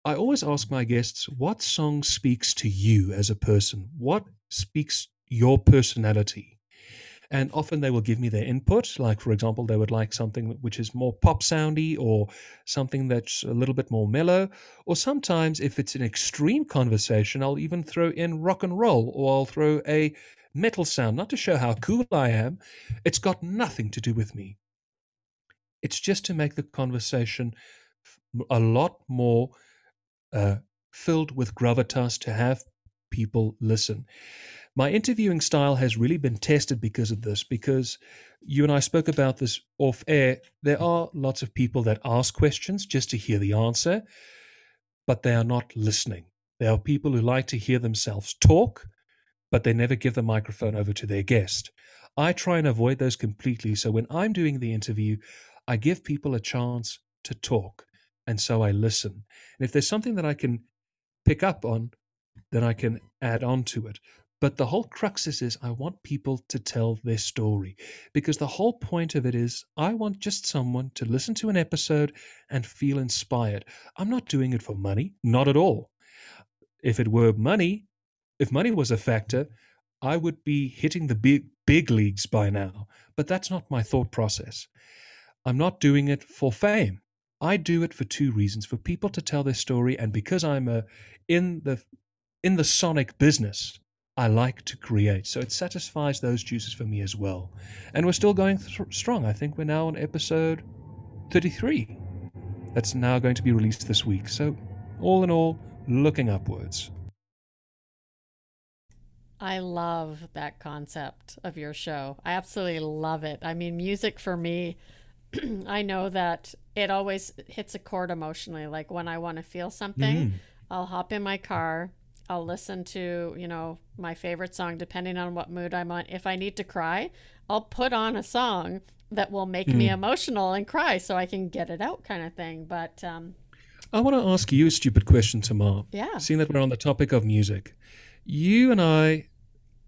I always ask my guests, what song speaks to you as a person? What speaks your personality? And often they will give me their input like for example they would like something which is more pop soundy or something that's a little bit more mellow. Or sometimes if it's an extreme conversation i'll even throw in rock and roll or i'll throw a metal sound not to show how cool i am. It's got nothing to do with me. It's just to make the conversation a lot more uh, filled with gravitas to have people listen my interviewing style has really been tested because of this, because you and I spoke about this off air. There are lots of people that ask questions just to hear the answer, but they are not listening. There are people who like to hear themselves talk, but they never give the microphone over to their guest. I try and avoid those completely. So when I'm doing the interview, I give people a chance to talk. And so I listen. And if there's something that I can pick up on, then I can add on to it. But the whole crux is, is I want people to tell their story because the whole point of it is I want just someone to listen to an episode and feel inspired. I'm not doing it for money, not at all. If it were money, if money was a factor, I would be hitting the big big leagues by now. But that's not my thought process. I'm not doing it for fame. I do it for two reasons: for people to tell their story, and because I'm a in the in the sonic business. I like to create. So it satisfies those juices for me as well. And we're still going th- strong. I think we're now on episode 33 that's now going to be released this week. So, all in all, looking upwards. I love that concept of your show. I absolutely love it. I mean, music for me, [clears throat] I know that it always hits a chord emotionally. Like when I want to feel something, mm. I'll hop in my car, I'll listen to, you know, my favorite song depending on what mood I'm on. If I need to cry, I'll put on a song that will make mm. me emotional and cry so I can get it out kind of thing. But um I want to ask you a stupid question, Tamar. Yeah. Seeing that we're on the topic of music you and I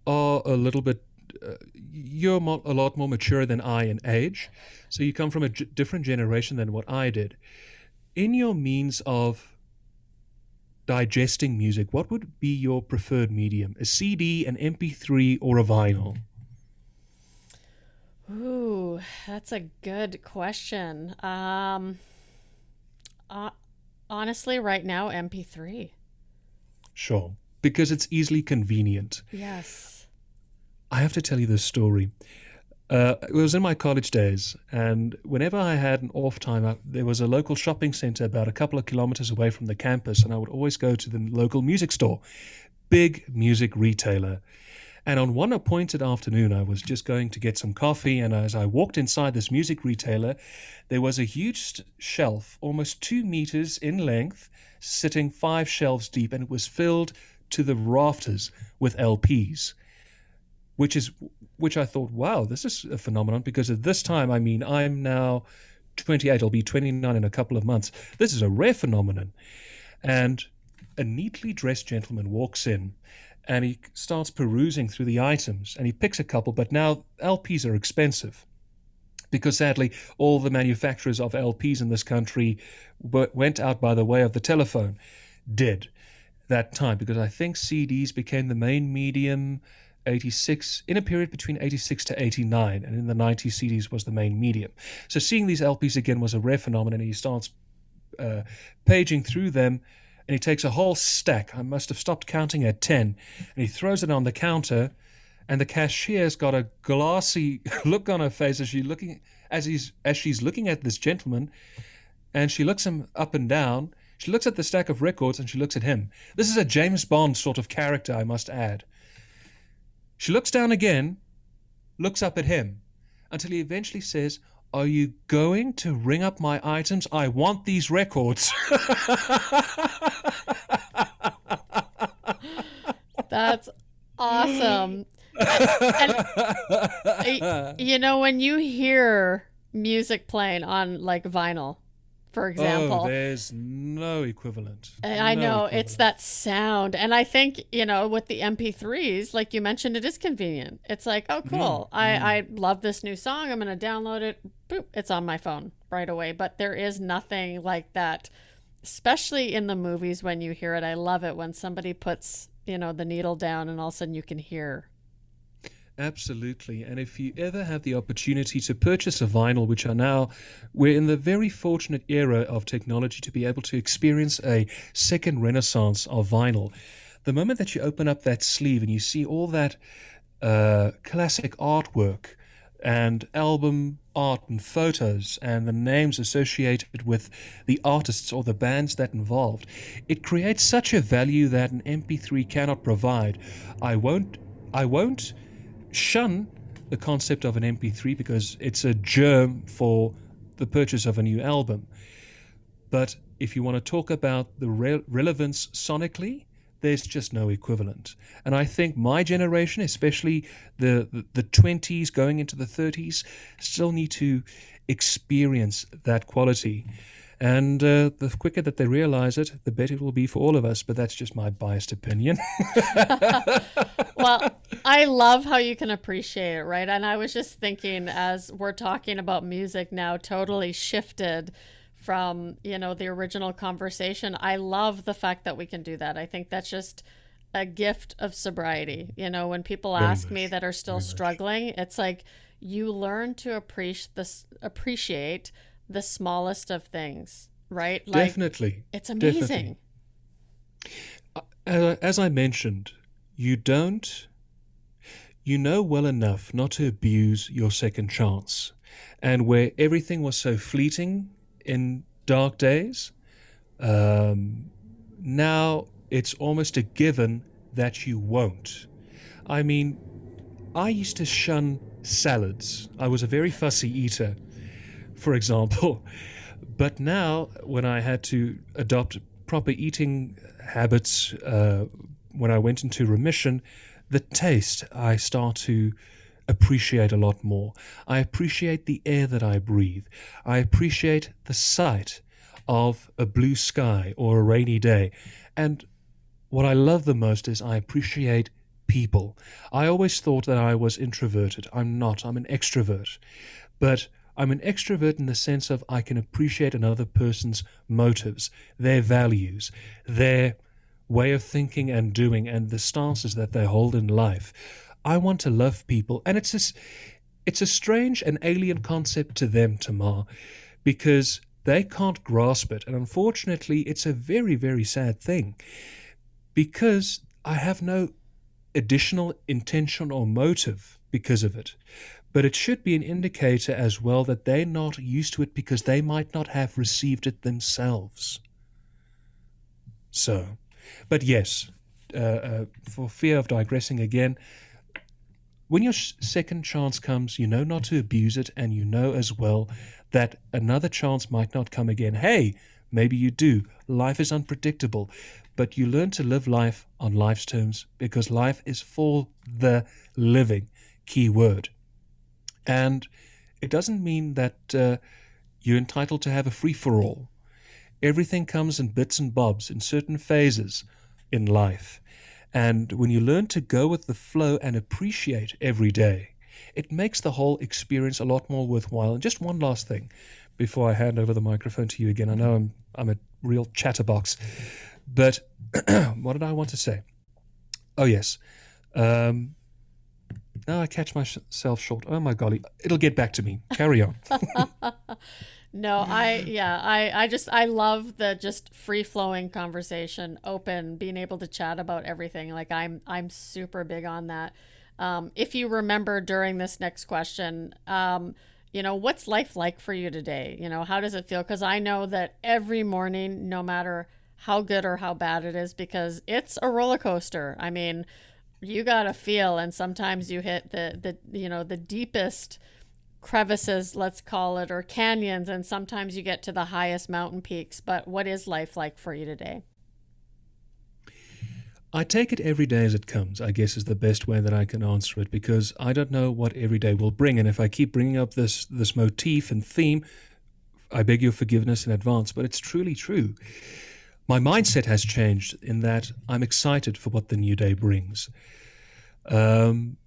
are a little bit. Uh, you're mo- a lot more mature than I in age, so you come from a g- different generation than what I did. In your means of digesting music, what would be your preferred medium? A CD, an MP3, or a vinyl? Ooh, that's a good question. Um, uh, honestly, right now, MP3. Sure because it's easily convenient. Yes. I have to tell you this story. Uh, it was in my college days, and whenever I had an off time, I, there was a local shopping center about a couple of kilometers away from the campus, and I would always go to the local music store, big music retailer. And on one appointed afternoon, I was just going to get some coffee, and as I walked inside this music retailer, there was a huge shelf, almost two meters in length, sitting five shelves deep, and it was filled to the rafters with LPs, which is which I thought, wow, this is a phenomenon because at this time, I mean, I'm now 28, I'll be 29 in a couple of months. This is a rare phenomenon. And a neatly dressed gentleman walks in and he starts perusing through the items and he picks a couple, but now LPs are expensive because sadly, all the manufacturers of LPs in this country went out by the way of the telephone, did that time because I think CDs became the main medium 86 in a period between 86 to 89 and in the 90s CDs was the main medium. So seeing these LPs again was a rare phenomenon and he starts uh, paging through them and he takes a whole stack. I must have stopped counting at 10 and he throws it on the counter and the cashier's got a glassy [laughs] look on her face as she looking as he's as she's looking at this gentleman and she looks him up and down she looks at the stack of records and she looks at him. This is a James Bond sort of character, I must add. She looks down again, looks up at him, until he eventually says, Are you going to ring up my items? I want these records. [laughs] That's awesome. and, and, [laughs] you know, when you hear music playing on like vinyl, for oh, example. Oh, there's no equivalent. I no know equivalent. it's that sound, and I think you know with the MP3s, like you mentioned, it is convenient. It's like, oh, cool. Mm, I mm. I love this new song. I'm gonna download it. Boop, it's on my phone right away. But there is nothing like that, especially in the movies when you hear it. I love it when somebody puts you know the needle down, and all of a sudden you can hear Absolutely. And if you ever have the opportunity to purchase a vinyl, which are now, we're in the very fortunate era of technology to be able to experience a second renaissance of vinyl. The moment that you open up that sleeve and you see all that uh, classic artwork and album art and photos and the names associated with the artists or the bands that involved, it creates such a value that an MP3 cannot provide. I won't. I won't shun the concept of an MP3 because it's a germ for the purchase of a new album. But if you want to talk about the re- relevance sonically, there's just no equivalent. And I think my generation, especially the, the, the 20s going into the 30s, still need to experience that quality. And uh, the quicker that they realize it, the better it will be for all of us. But that's just my biased opinion. [laughs] well, I love how you can appreciate it, right? And I was just thinking as we're talking about music now, totally shifted from, you know, the original conversation. I love the fact that we can do that. I think that's just a gift of sobriety. You know, when people Very ask much. me that are still Very struggling, much. it's like you learn to appreciate this appreciate the smallest of things, right? Like, Definitely. It's amazing. Definitely. Uh, as I mentioned, you don't, you know well enough not to abuse your second chance. and where everything was so fleeting in dark days, um, now it's almost a given that you won't. I mean, I used to shun salads. I was a very fussy eater, for example. [laughs] But now, when I had to adopt proper eating habits, uh, when I went into remission, the taste I start to appreciate a lot more. I appreciate the air that I breathe. I appreciate the sight of a blue sky or a rainy day. And what I love the most is I appreciate people. I always thought that I was introverted. I'm not, I'm an extrovert. But I'm an extrovert in the sense of I can appreciate another person's motives, their values, their way of thinking and doing, and the stances that they hold in life. I want to love people, and it's it's a strange and alien concept to them, Tamar, because they can't grasp it, and unfortunately, it's a very, very sad thing, because I have no additional intention or motive because of it but it should be an indicator as well that they're not used to it because they might not have received it themselves. So, but yes, uh, uh, for fear of digressing again, when your sh- second chance comes, you know not to abuse it, and you know as well that another chance might not come again. Hey, maybe you do. Life is unpredictable, but you learn to live life on life's terms because life is for the living. Key word. And it doesn't mean that uh, you're entitled to have a free for all. Everything comes in bits and bobs in certain phases in life. And when you learn to go with the flow and appreciate every day, it makes the whole experience a lot more worthwhile. And just one last thing before I hand over the microphone to you again. I know I'm I'm a real chatterbox, but [clears throat] what did I want to say? Oh yes, um, now I catch myself short. Oh my golly, it'll get back to me. Carry on. [laughs] [laughs] no, I yeah, I I just I love the just free flowing conversation, open, being able to chat about everything. Like I'm I'm super big on that. Um, if you remember during this next question, um, you know, what's life like for you today? You know, how does it feel? Because I know that every morning, no matter how good or how bad it is, because it's a roller coaster. I mean, you got to feel and sometimes you hit the the you know the deepest crevices let's call it or canyons and sometimes you get to the highest mountain peaks. But what is life like for you today? I take it every day as it comes, I guess is the best way that I can answer it because I don't know what every day will bring. And if I keep bringing up this, this motif and theme, I beg your forgiveness in advance, but it's truly true my mindset has changed in that I'm excited for what the new day brings. Um,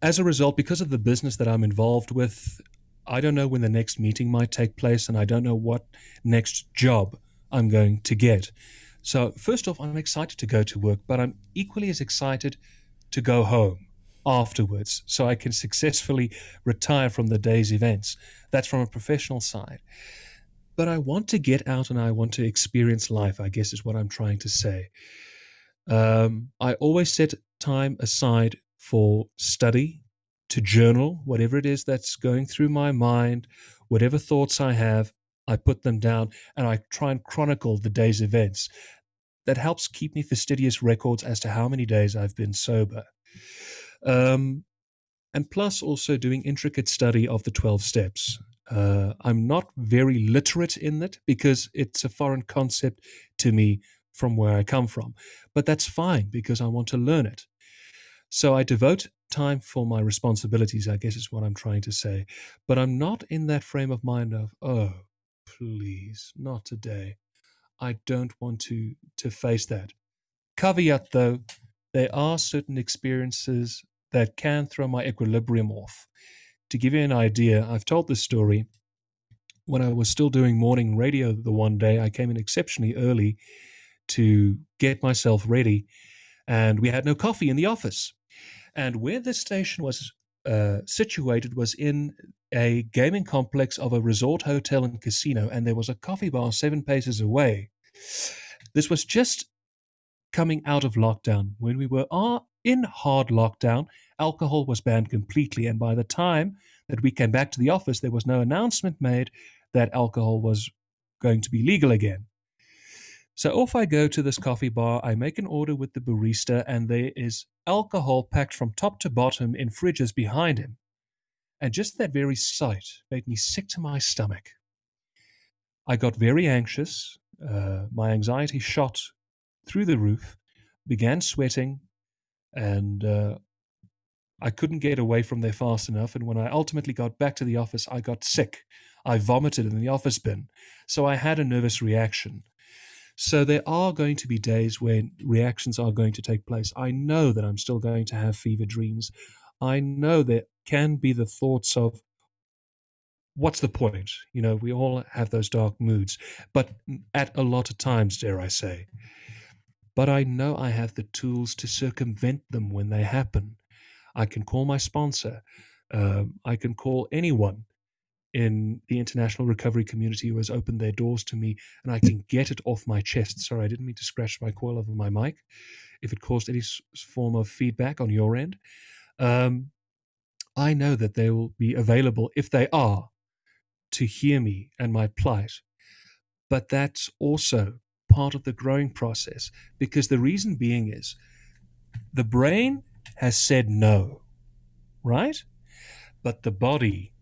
as a result, because of the business that I'm involved with, I don't know when the next meeting might take place, and I don't know what next job I'm going to get. So, first off, I'm excited to go to work, but I'm equally as excited to go home afterwards so I can [laughs] successfully retire from the day's events. That's from a professional side but I want to get out and I want to experience life, I guess is what I'm trying to say. Um, I always set time aside for study, to journal, whatever it is that's going through my mind, whatever thoughts I have, I put them down and I try and chronicle the day's events. That helps keep me fastidious records as to how many days I've been sober. Um, and plus, also doing intricate study of the 12 steps. Uh, I'm not very literate in it because it's a foreign concept to me from where I come from. But that's fine because I want to learn it. So I devote time for my responsibilities, I guess is what I'm trying to say. But I'm not in that frame of mind of, oh, please, not today. I don't want to to face that. Caveat though, there are certain experiences that can throw my equilibrium off to give you an idea, I've told this story. When I was still doing morning radio the one day, I came in exceptionally early to get myself ready, and we had no coffee in the office. And where this station was uh, situated was in a gaming complex of a resort hotel and casino, and there was a coffee bar seven paces away. This was just coming out of lockdown. When we were in hard lockdown, alcohol was banned completely. And by the time that we came back to the office, there was no announcement made that alcohol was going to be legal again. So off I go to this coffee bar. I make an order with the barista, and there is alcohol packed from top to bottom in fridges behind him. And just that very sight made me sick to my stomach. I got very anxious. Uh, my anxiety shot through the roof, began sweating, and uh, I couldn't get away from there fast enough. And when I ultimately got back to the office, I got sick. I vomited in the office bin. So I had a nervous reaction. So there are going to be days when reactions are going to take place. I know that I'm still going to have fever dreams. I know there can be the thoughts of, what's the point? You know, we all have those dark moods, but at a lot of times, dare I say. But I know I have the tools to circumvent them when they happen. I can call my sponsor. Um, I can call anyone in the international recovery community who has opened their doors to me, and I can get it off my chest. Sorry, I didn't mean to scratch my coil over my mic. If it caused any form of feedback on your end, um, I know that they will be available if they are to hear me and my plight. But that's also part of the growing process because the reason being is the brain has said no, right? But the body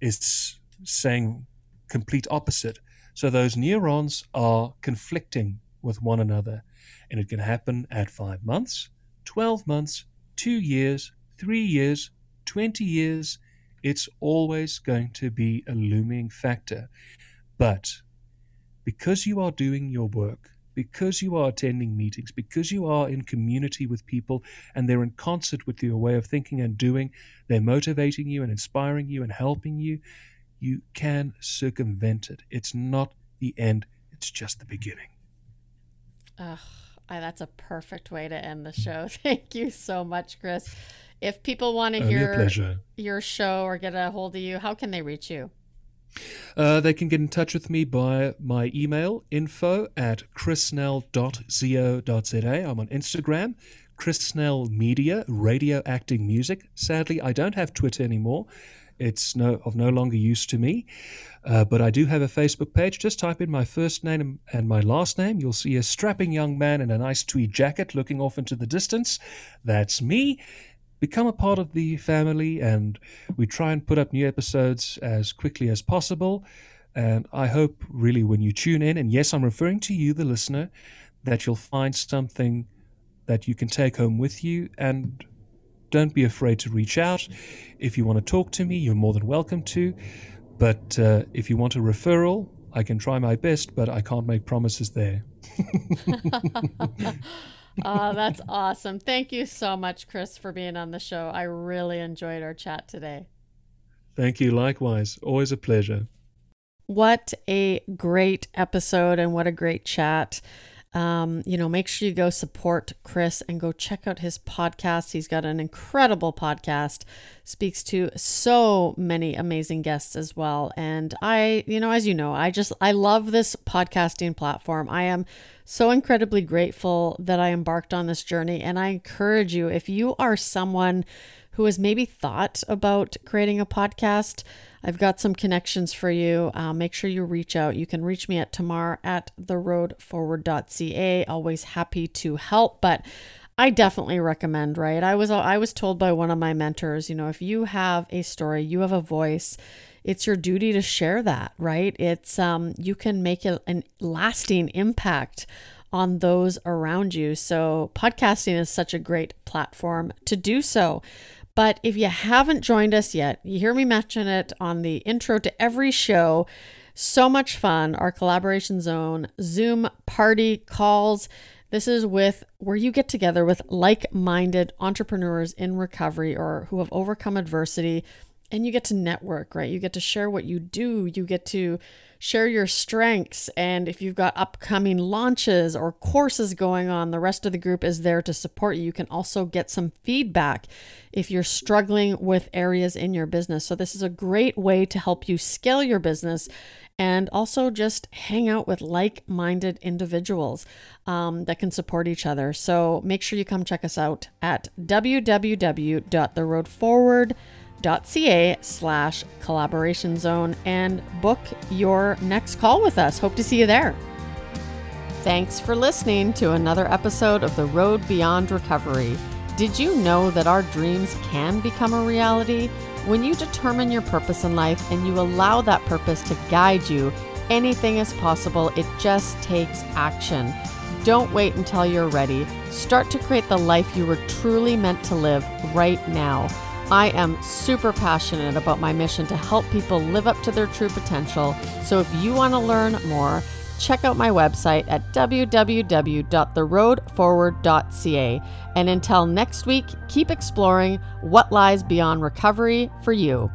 is saying complete opposite. So those neurons are conflicting with one another. And it can happen at five months, 12 months, two years, three years, 20 years. It's always going to be a looming factor. But because you are doing your work, because you are attending meetings, because you are in community with people and they're in concert with your way of thinking and doing, they're motivating you and inspiring you and helping you, you can circumvent it. It's not the end, it's just the beginning. Ugh, that's a perfect way to end the show. [laughs] Thank you so much, Chris. If people want to hear your show or get a hold of you, how can they reach you? Uh, they can get in touch with me by my email, info at chrisnell.co.za. I'm on Instagram, Chris Nell Media, radio acting music. Sadly, I don't have Twitter anymore. It's no of no longer use to me. Uh, but I do have a Facebook page. Just type in my first name and my last name. You'll see a strapping young man in a nice tweed jacket looking off into the distance. That's me become a part of the family, and we try and put up new episodes as quickly as possible. And I hope, really, when you tune in, and yes, I'm referring to you, the listener, that you'll find something that you can take home with you. And don't be afraid to reach out. If you want to talk to me, you're more than welcome to. But uh, if you want a referral, I can try my best, but I can't make promises there. [laughs] [laughs] oh, that's awesome. Thank you so much, Chris, for being on the show. I really enjoyed our chat today. Thank you. Likewise. Always a pleasure. What a great episode and what a great chat. Um, you know, make sure you go support Chris and go check out his podcast. He's got an incredible podcast, speaks to so many amazing guests as well. And I, you know, as you know, I just, I love this podcasting platform. I am so incredibly grateful that I embarked on this journey. And I encourage you, if you are someone who has maybe thought about creating a podcast, I've got some connections for you. Uh, make sure you reach out. You can reach me at tamar at theroadforward.ca. Always happy to help, but I definitely recommend, right? I was I was told by one of my mentors, you know, if you have a story, you have a voice, it's your duty to share that, right? It's um you can make a, an lasting impact on those around you. So podcasting is such a great platform to do so. But if you haven't joined us yet, you hear me mention it on the intro to every show. So much fun. Our collaboration zone, Zoom party calls. This is with where you get together with like-minded entrepreneurs in recovery or who have overcome adversity and you get to network, right? You get to share what you do. You get to share your strengths. And if you've got upcoming launches or courses going on, the rest of the group is there to support you. You can also get some feedback if you're struggling with areas in your business. So, this is a great way to help you scale your business and also just hang out with like minded individuals um, that can support each other. So, make sure you come check us out at www.theroadforward.com theroadbeyondrecovery.ca slash collaboration zone and book your next call with us. Hope to see you there. Thanks for listening to another episode of The Road Beyond Recovery. Did you know that our dreams can become a reality? When you determine your purpose in life and you allow that purpose to guide you, anything is possible. It just takes action. Don't wait until you're ready. Start to create the life you were truly meant to live right now. I am super passionate about my mission to help people live up to their true potential. So if you want to learn more, check out my website at www.theroadforward.ca. And until next week, keep exploring what lies beyond recovery for you.